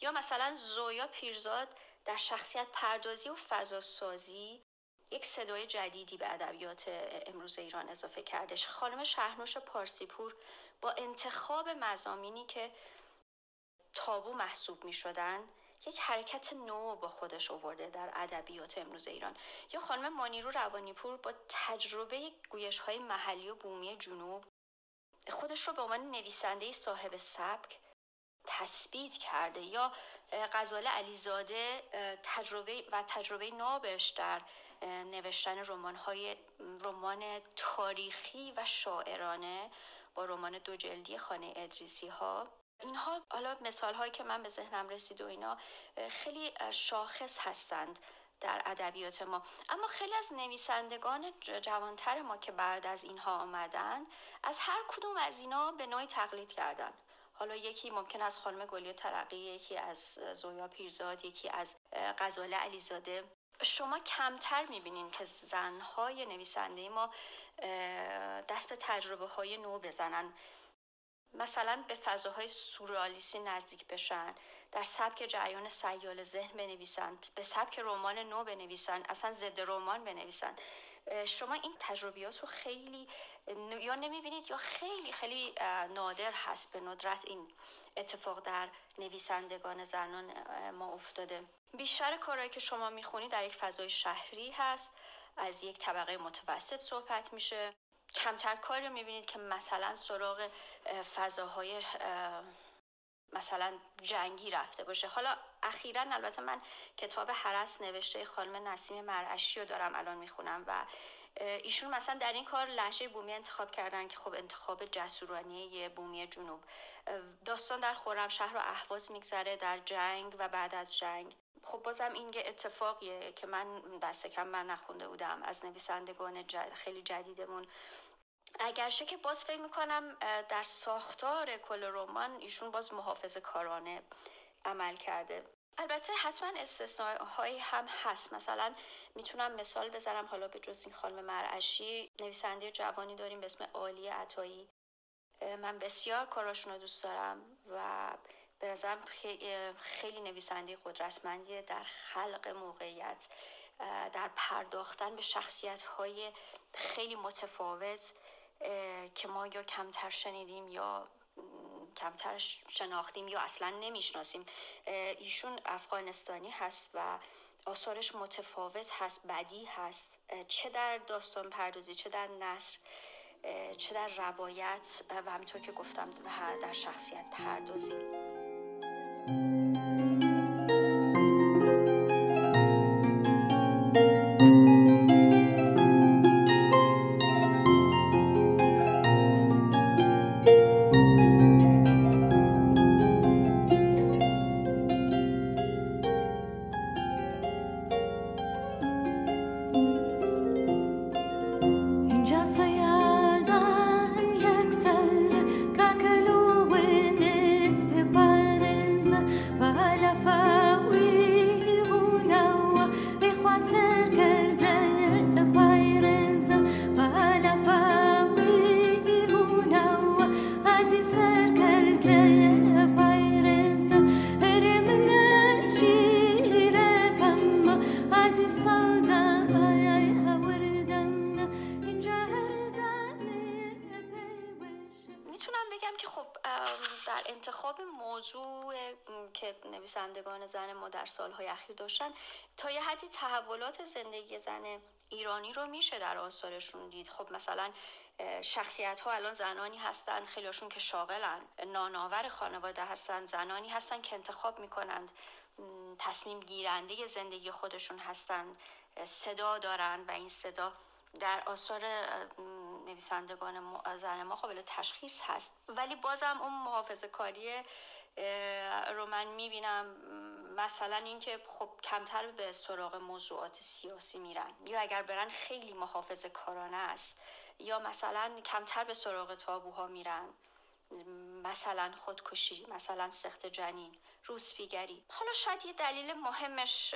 یا مثلا زویا پیرزاد در شخصیت پردازی و فضا سازی یک صدای جدیدی به ادبیات امروز ایران اضافه کردش. خانم شهرنوش پارسیپور با انتخاب مزامینی که تابو محسوب می شدن یک حرکت نو با خودش آورده در ادبیات امروز ایران. یا خانم مانیرو روانیپور با تجربه گویش های محلی و بومی جنوب خودش رو به عنوان نویسنده صاحب سبک تثبیت کرده یا غزاله علیزاده تجربه و تجربه نابش در نوشتن رمان های رمان تاریخی و شاعرانه با رمان دو جلدی خانه ادریسی ها اینها حالا مثال هایی که من به ذهنم رسید و اینا خیلی شاخص هستند در ادبیات ما. اما خیلی از نویسندگان جوانتر ما که بعد از اینها آمدند از هر کدوم از اینا به نوعی تقلید کردن حالا یکی ممکن از خانم گلی ترقی یکی از زویا پیرزاد یکی از غزاله علیزاده. شما کمتر می‌بینین که زنهای نویسنده ما دست به تجربه های نو بزنن. مثلا به فضاهای سورالیسی نزدیک بشن در سبک جریان سیال ذهن بنویسن به سبک رمان نو بنویسن اصلا ضد رمان بنویسن. شما این تجربیات رو خیلی یا نمی‌بینید یا خیلی خیلی نادر هست به ندرت این اتفاق در نویسندگان زنان ما افتاده. بیشتر کارهایی که شما می‌خونید در یک فضای شهری هست از یک طبقه متوسط صحبت میشه. کمتر کاری رو می‌بینید که مثلا سراغ فضاهای مثلا جنگی رفته باشه. حالا اخیرا البته من کتاب حرس نوشته خانم نسیم مرعشی رو دارم الان می‌خونم و ایشون مثلا در این کار لحجه بومی انتخاب کردن که خب انتخاب جسورانه بومی جنوب. داستان در خرمشهر و اهواز میگذره در جنگ و بعد از جنگ. خب بازم این یه اتفاقیه که من دست کم من نخونده بودم. از نویسندگان خیلی جدیدمون. اگرچه که باز فکر می‌کنم در ساختار کل رمان ایشون باز محافظ کارانه عمل کرده. البته حتما استثناء هم هست. مثلا می‌تونم مثال بذارم حالا به جز این خانم مرعشی نویسنده جوانی داریم به اسم عالی عطایی. من بسیار کاراشون رو دوست دارم و به نظرم خیلی نویسنده قدرتمندیه در خلق موقعیت در پرداختن به شخصیت های خیلی متفاوت که ما یا کمتر شنیدیم یا کمتر شناختیم یا اصلا نمی‌شناسیم. ایشون افغانستانی هست و آثارش متفاوت هست بدی هست. چه در داستان پردازی چه در نصر چه در روایت و همینطور که گفتم در شخصیت پردازی. نویسندگان زن ما در سالهای اخیر داشتن. تا یه حدی تحولات زندگی زن ایرانی رو میشه در آثارشون دید. خب مثلا شخصیت ها الان زنانی هستند خیلیشون که شاغلن ناناور خانواده هستند زنانی هستند که انتخاب می‌کنند تصمیم گیرنده زندگی خودشون هستند صدا دارند و این صدا در آثار نویسندگان زن ما قابل تشخیص هست. ولی بازم اون محافظ کاری رو من می‌بینم. مثلا اینکه خب کمتر به سراغ موضوعات سیاسی میرن. یا اگر برن خیلی محافظ کارانه است. یا مثلا کمتر به سراغ تابوها میرن. مثلا خودکشی مثلا سخت جنین روسپیگری. حالا شاید یه دلیل مهمش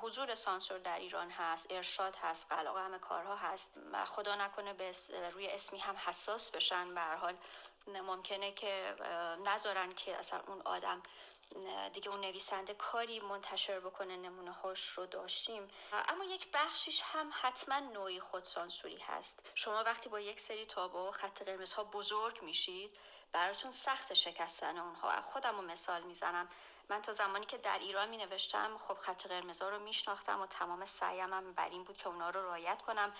حضور سانسور در ایران هست ارشاد هست قلقه همه کارها هست. خدا نکنه به روی اسمی هم حساس بشن. به حال ممکنه که نذارن که اصلا اون آدم دیگه اون نویسنده کاری منتشر بکنه نمونه هاش رو داشتیم. اما یک بخشیش هم حتما نوعی خودسانسوری هست. شما وقتی با یک سری تابه و خط قرمز ها بزرگ میشید براتون سخت شکستن اونها. خودم رو مثال می‌زنم. من تا زمانی که در ایران می نوشتم خب خط قرمزها رو میشناختم و تمام سعیم هم بر این بود که اونا رو رایت کنم.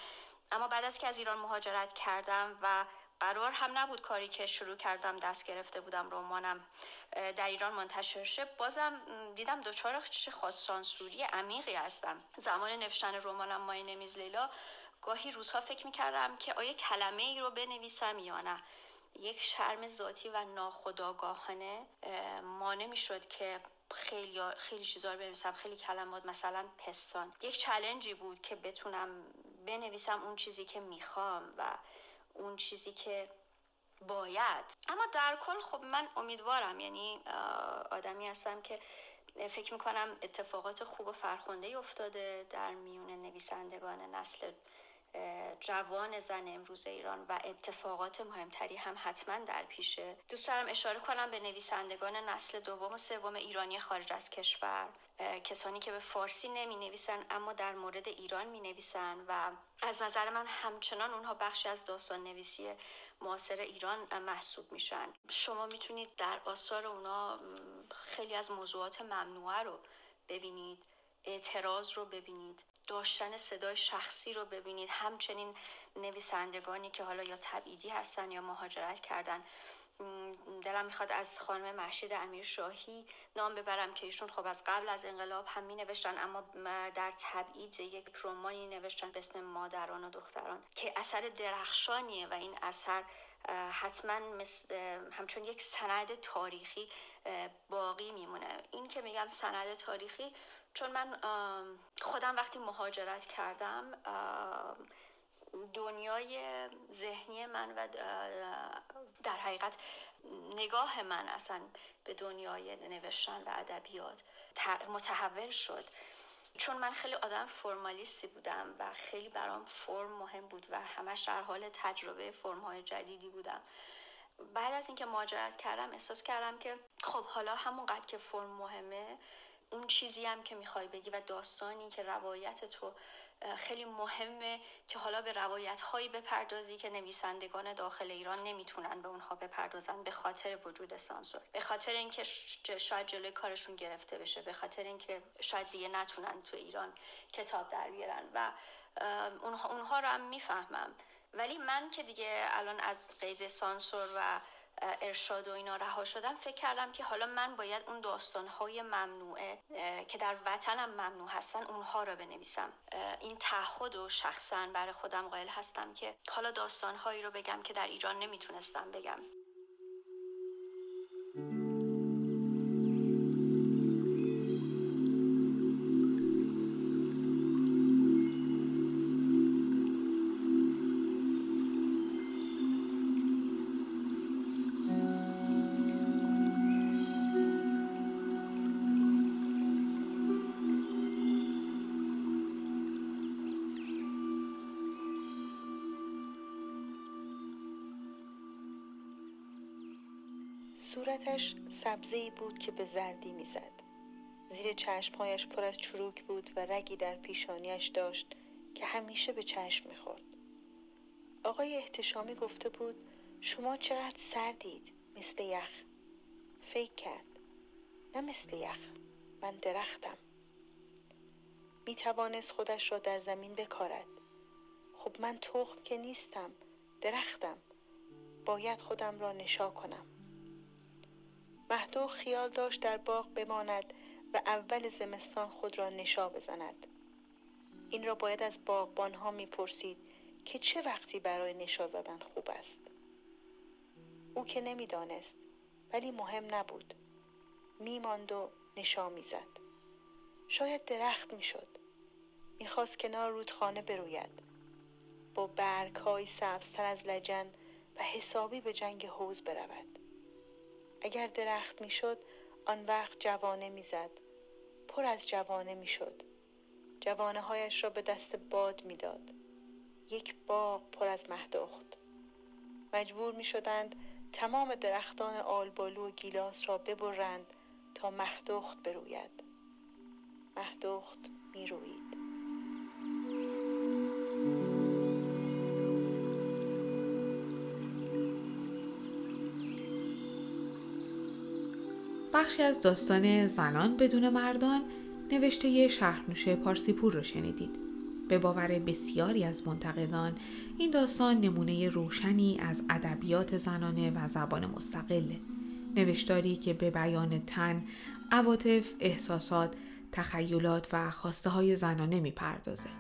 اما بعد از که از ایران مهاجرت کردم و قرار هم نبود کاری که شروع کردم دست گرفته بودم رمانم در ایران منتشر شه. بازم دیدم دچار خودسانسوری عمیقی هستم. زمان نوشتن رمانم مای نمیز لیلا گاهی روزها فکر می‌کردم که آیا کلمه ای رو بنویسم یا نه. یک شرم ذاتی و ناخداگاهانه مانع می‌شد که خیلی خیلی چیزا رو بنویسم. خیلی کلمات مثلا پستان. یک چلنجی بود که بتونم بنویسم اون چیزی که می‌خوام و اون چیزی که باید. اما در کل خب من امیدوارم یعنی آدمی هستم که فکر می‌کنم اتفاقات خوب و فرخنده افتاده در میون نویسندگان نسل جوان زن امروز ایران و اتفاقات مهمتری هم حتما در پیشه. دوست دارم اشاره کنم به نویسندگان نسل دوم و سوم ایرانی خارج از کشور. کسانی که به فارسی نمی نویسن اما در مورد ایران می نویسن و از نظر من همچنان اونها بخشی از داستان نویسی معاصر ایران محسوب میشن. شما می‌تونید در آثار اونا خیلی از موضوعات ممنوعه رو ببینید اعتراض رو ببینید. داشتن صدای شخصی رو ببینید. همچنین نویسندگانی که حالا یا تبعیدی هستن یا مهاجرت کردن. دلم می‌خواد از خانم محشید امیر شاهی نام ببرم که ایشون خب از قبل از انقلاب هم می نوشتن اما در تبعید یک رومانی نوشتن به اسم مادران و دختران که اثر درخشانیه و این اثر حتما مثل همچون یک سند تاریخی باقی میمونه. این که میگم سند تاریخی چون من خودم وقتی مهاجرت کردم دنیای ذهنی من و در حقیقت نگاه من اصلا به دنیای نوشتن و ادبیات متحول شد. چون من خیلی آدم فرمالیستی بودم و خیلی برام فرم مهم بود و همش در حال تجربه فرم های جدیدی بودم. بعد از اینکه مهاجرت کردم احساس کردم که خب حالا همونقدر که فرم مهمه اون چیزی هم که می‌خوای بگی و داستانی که روایت تو خیلی مهمه که حالا به روایت هایی بپردازی که نویسندگان داخل ایران نمی‌تونن به اونها بپردازن به خاطر وجود سانسور. به خاطر اینکه شاید جلوی کارشون گرفته بشه به خاطر اینکه شاید دیگه نتونن تو ایران کتاب در بیارن و اونها, اونها رو هم می‌فهمم. ولی من که دیگه الان از قید سانسور و ارشاد و اینا رها شدم فکر کردم که حالا من باید اون داستانهای ممنوعه که در وطنم ممنوع هستن اونها رو بنویسم. این تعهد و شخصا برای خودم قائل هستم که حالا داستانهایی رو بگم که در ایران نمی‌تونستم بگم. صورتش سبزی بود که به زردی می‌زد. زیر چشمهایش پر از چروک بود و رگی در پیشانیش داشت که همیشه به چشم می‌خورد. آقای احتشامی گفته بود شما چقدر سردید مثل یخ. فکر کرد. نه مثل یخ. من درختم. می توانست خودش را در زمین بکارد. خب من تخم که نیستم. درختم. باید خودم را نشا کنم. مهدو خیال داشت در باغ بماند و اول زمستان خود را نشا بزند. این را باید از باغبان ها می‌پرسید که چه وقتی برای نشا زدن خوب است. او که نمی‌دانست ولی مهم نبود. میماند و نشا می‌زد. شاید درخت می‌شد. می‌خواست کنار رودخانه بروید. با برگ های سبزتر از لجن و حسابی به جنگ حوز برود. اگر درخت می‌شد آن وقت جوانه می‌زد. پر از جوانه می‌شد. جوانه هایش را به دست باد می‌داد. یک باغ پر از مهدخت مجبور می شدند تمام درختان آلبالو و گیلاس را ببرند تا مهدخت بروید. مهدخت می‌روید. بخشی از داستان زنان بدون مردان نوشته شهرنوش پارسیپور رو شنیدید. به باور بسیاری از منتقدان این داستان نمونه روشنی از ادبیات زنانه و زبان مستقله. نوشتاری که به بیان تن، عواطف، احساسات، تخیلات و خواسته های زنانه می‌پردازه.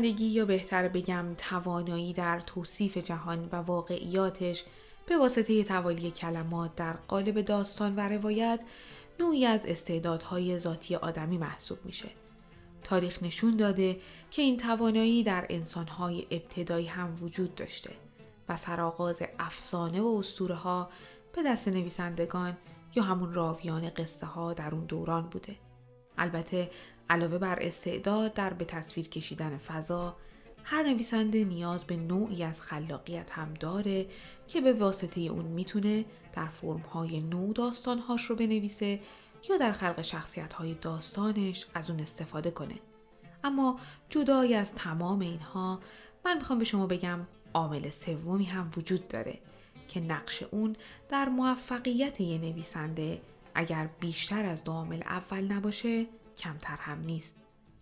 نویسندگی یا بهتر بگم توانایی در توصیف جهان و واقعیاتش به واسطه توالی کلمات در قالب داستان و روایت نوعی از استعدادهای ذاتی آدمی محسوب میشه. تاریخ نشون داده که این توانایی در انسانهای ابتدایی هم وجود داشته و سرآغاز افسانه و اسطوره ها به دست نویسندگان یا همون راویان قصه ها در اون دوران بوده. البته علاوه بر استعداد در به تصویر کشیدن فضا هر نویسنده نیاز به نوعی از خلاقیت هم داره که به واسطه اون می‌تونه در فرمهای نو داستانهاش رو بنویسه یا در خلق شخصیتهای داستانش از اون استفاده کنه. اما جدای از تمام اینها من می‌خوام به شما بگم عامل سومی هم وجود داره که نقش اون در موفقیت یه نویسنده اگر بیشتر از دو عامل اول نباشه کمتر هم نیست.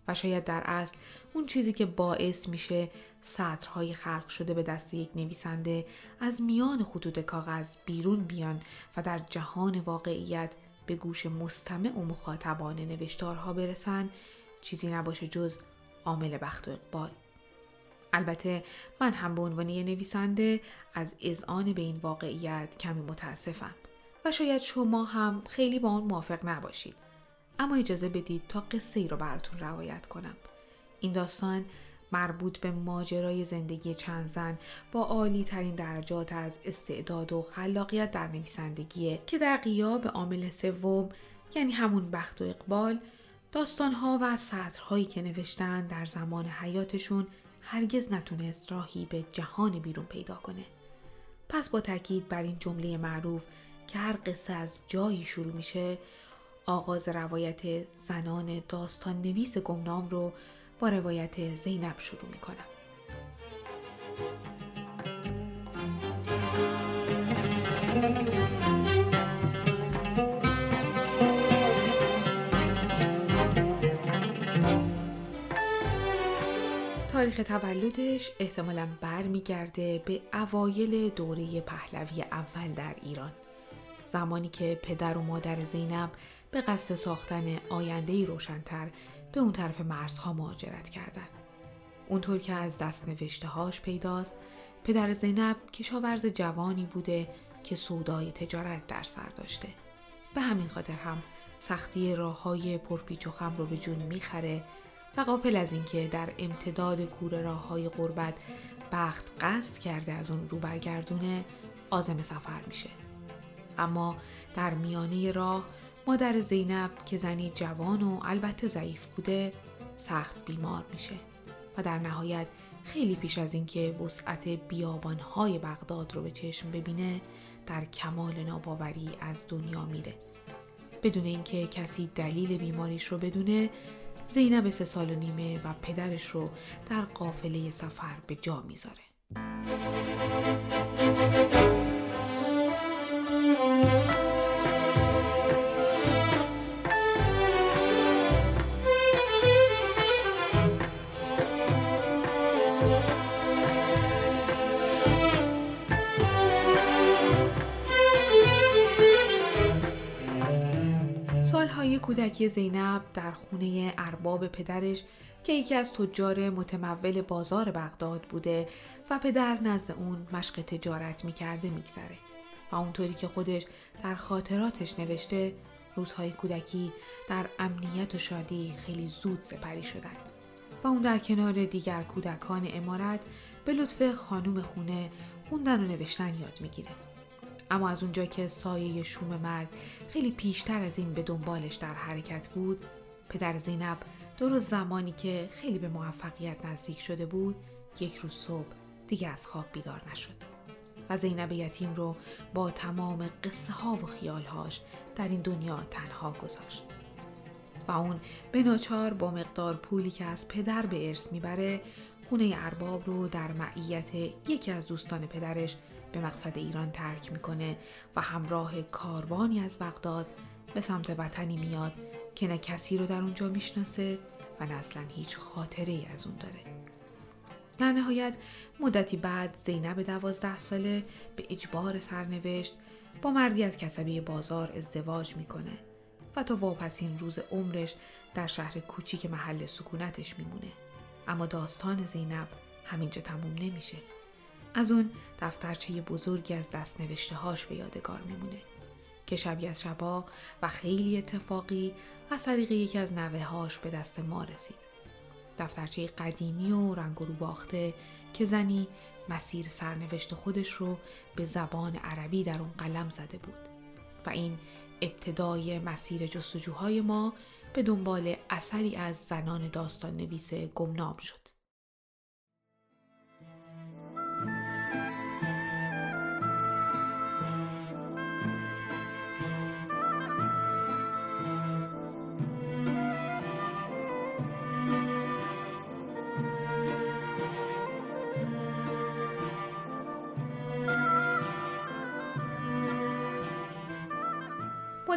و شاید در اصل اون چیزی که باعث میشه سطرهای خلق شده به دست یک نویسنده از میان خطوط کاغذ بیرون بیان و در جهان واقعیت به گوش مستمع و مخاطبان نوشتارها برسن چیزی نباشه جز عامل بخت و اقبال. البته من هم به عنوان نویسنده از اذعان به این واقعیت کمی متاسفم. و شاید شما هم خیلی با آن موافق نباشید. اما اجازه بدید تا قصه ای رو براتون روایت کنم. این داستان مربوط به ماجرای زندگی چند زن با عالی ترین درجات از استعداد و خلاقیت در نویسندگیه که در قیاب عامل سوم یعنی همون بخت و اقبال داستانها و سطرهایی که نوشتن در زمان حیاتشون هرگز نتونست راهی به جهان بیرون پیدا کنه. پس با تاکید بر این جمله معروف که هر قصه از جایی شروع میشه آغاز روایت زنان داستان نویس گمنام رو با روایت زینب شروع می کنم. تاریخ تولدش احتمالا برمیگرده به اوایل دوره پهلوی اول در ایران زمانی که پدر و مادر زینب به قصد ساختن آینده روشنتر به اون طرف مرزها مهاجرت کردند. اونطور که از دست نوشته هاش پیداست پدر زینب کشاورز جوانی بوده که سودای تجارت در سر داشته. به همین خاطر هم سختی راه های پرپیچ و خم رو به جون می‌خره و قافل از اینکه در امتداد کور راه های قربت بخت قصد کرده از اون رو برگردونه آزم سفر میشه. اما در میانه راه مادر زینب که زنی جوان و البته ضعیف بوده سخت بیمار میشه. و در نهایت خیلی پیش از اینکه وسعت بیابانهای بغداد رو به چشم ببینه در کمال ناباوری از دنیا میره. بدون اینکه کسی دلیل بیماریش رو بدونه زینب سه سال و نیمه و پدرش رو در قافله سفر به جا می‌ذاره. کودکی زینب در خونه ارباب پدرش که یکی از تجار متمول بازار بغداد بوده و پدر نزد اون مشق تجارت می‌کرده میگذره. و اونطوری که خودش در خاطراتش نوشته روزهای کودکی در امنیت و شادی خیلی زود سپری شدن. و اون در کنار دیگر کودکان امارت به لطف خانوم خونه خوندن و نوشتن یاد می‌گیره. اما از اونجا که سایه شوم مرگ خیلی پیشتر از این به دنبالش در حرکت بود پدر زینب درست زمانی که خیلی به موفقیت نزدیک شده بود یک روز صبح دیگه از خواب بیدار نشد. و زینب یتیم رو با تمام قصه ها و خیالهاش در این دنیا تنها گذاشت. و اون به ناچار با مقدار پولی که از پدر به ارث می‌بره خونه ارباب رو در معیت یکی از دوستان پدرش به مقصد ایران ترک می‌کنه و همراه کاروانی از بغداد به سمت وطنی میاد که نه کسی رو در اونجا می‌شناسه و نه اصلا هیچ خاطره ای از اون داره. در نهایت مدتی بعد زینب دوازده ساله به اجبار سرنوشت با مردی از کسبی بازار ازدواج می‌کنه و تا واپسین روز عمرش در شهر کوچیک محل سکونتش میمونه. اما داستان زینب همینجا تموم نمیشه. از اون دفترچه بزرگی از دست نوشته هاش به یادگار میمونه که شبی از شبا و خیلی اتفاقی از طریق یکی از نوه هاش به دست ما رسید. دفترچه قدیمی و رنگ رو باخته که زنی مسیر سرنوشت خودش رو به زبان عربی در اون قلم زده بود و این ابتدای مسیر جستجوهای ما به دنبال اثری از زنان داستان نویس گمنام شد.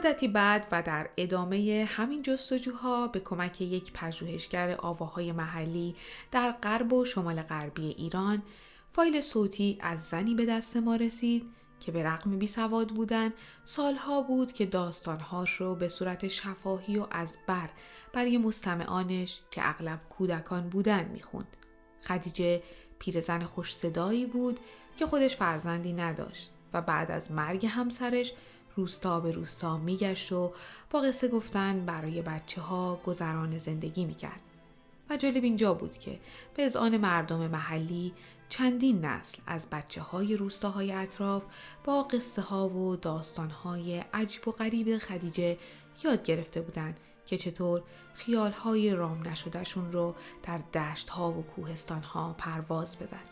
مدتی بعد و در ادامه همین جستجوها به کمک یک پژوهشگر آواهای محلی در غرب و شمال غربی ایران فایل صوتی از زنی به دست ما رسید که به رغم بی سواد بودن سالها بود که داستانهاش رو به صورت شفاهی و از بر برای مستمعانش که اغلب کودکان بودن می‌خوند. خدیجه پیرزن خوش صدایی بود که خودش فرزندی نداشت و بعد از مرگ همسرش روستا به روستا میگشت و با قصه گفتن برای بچه ها گذران زندگی می‌کرد. و جالب اینجا بود که به ازان مردم محلی چندین نسل از بچه های روستاهای اطراف با قصه ها و داستان های عجیب و غریب خدیجه یاد گرفته بودند که چطور خیال های رام نشدهشون رو در دشت ها و کوهستان ها پرواز بدن.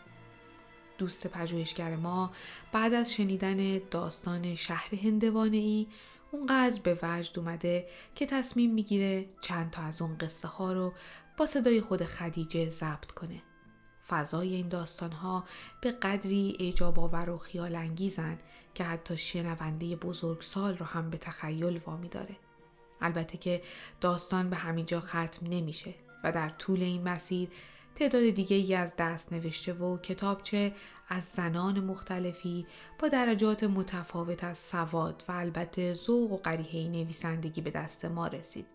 دوست پژوهشگر ما بعد از شنیدن داستان شهر هندوانه ای اونقدر به وجد اومده که تصمیم می‌گیره چند تا از اون قصه ها رو با صدای خود خدیجه ضبط کنه. فضای این داستان ها به قدری اعجاب آور و خیال انگیزن که حتی شنونده بزرگسال رو هم به تخیل وامی داره. البته که داستان به همینجا ختم نمیشه و در طول این مسیر تعداد دیگه ای از دست نوشته و کتابچه از زنان مختلفی با درجات متفاوت از سواد و البته ذوق و قریحه نویسندگی به دست ما رسید.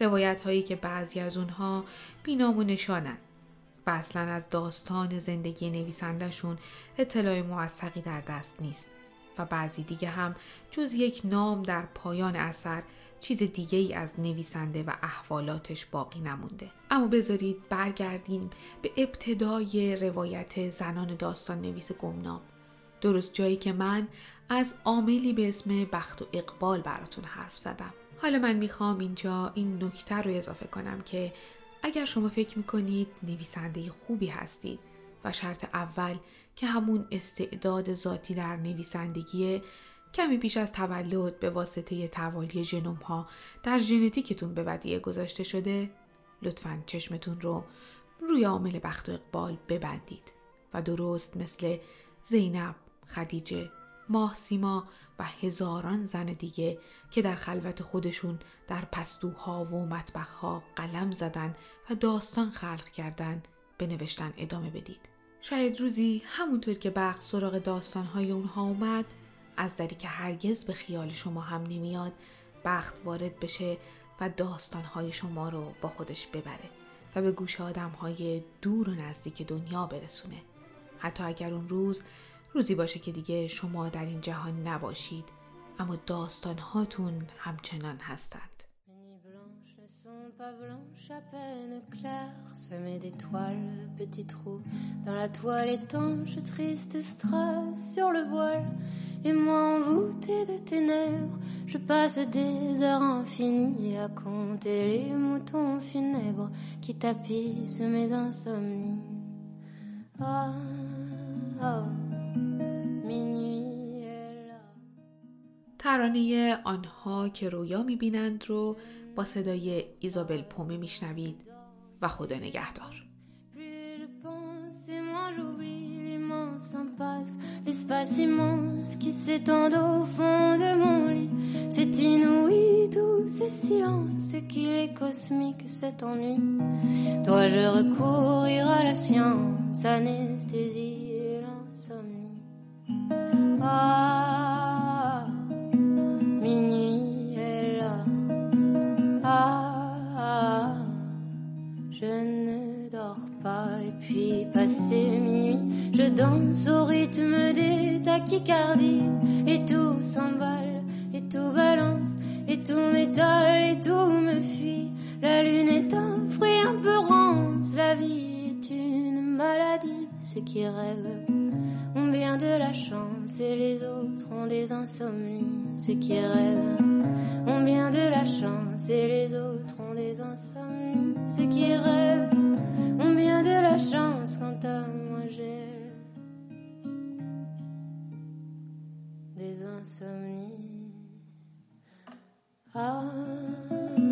روایت هایی که بعضی از اونها بینام و نشانن و اصلا از داستان زندگی نویسندهشون اطلاع موثقی در دست نیست و بعضی دیگه هم جز یک نام در پایان اثر چیز دیگه ای از نویسنده و احوالاتش باقی نمونده. اما بذارید برگردیم به ابتدای روایت زنان داستان نویس گمنام. درست جایی که من از عاملی به اسم بخت و اقبال براتون حرف زدم. حالا من می‌خوام اینجا این نکته رو اضافه کنم که اگر شما فکر می‌کنید نویسنده خوبی هستید و شرط اول که همون استعداد ذاتی در نویسندگیه کمی پیش از تولد به واسطه توالی ژنوم ها در ژنتیکتون به ودیعه گذاشته شده لطفا چشمتون رو روی عامل بخت و اقبال ببندید و درست مثل زینب، خدیجه، ماه سیما و هزاران زن دیگه که در خلوت خودشون در پستوها و مطبخها قلم زدن و داستان خلق کردن به نوشتن ادامه بدید. شاید روزی همونطور که بخت سراغ داستانهای اونها اومد از دری که هرگز به خیال شما هم نمیاد بخت وارد بشه و داستانهای شما رو با خودش ببره و به گوش آدمهای دور و نزدیک دنیا برسونه حتی اگر اون روز روزی باشه که دیگه شما در این جهان نباشید اما داستانهاتون همچنان هستند dans la toile étanche, triste sur le voile. Et moi envoûtée de ténèbres, je passe des heures infinies à compter les moutons funèbres qui tapissent mes insomnies. Ah, ah, minuit est là. ترانه آنها که رویا می‌بینند رو با صدای ایزابل پومه میشنوید و خدا نگهدار L'espace immense qui s'étend au fond de mon lit, c'est inouï tous ces silences qu'il est cosmique cet ennui. Dois-je recourir à la science, anesthésie et l'insomnie? Ah, minuit. C'est minuit, je danse au rythme des tachycardies et tout s'emballe et tout balance et tout m'étale et tout me fuit. La lune est un fruit un peu rance, la vie est une maladie. Ceux qui rêvent ont bien de la chance et les autres ont des insomnies. Ceux qui rêvent ont bien de la chance et les autres ont des insomnies. Ceux qui rêvent ont bien de la chance quant à insomnie. Ah.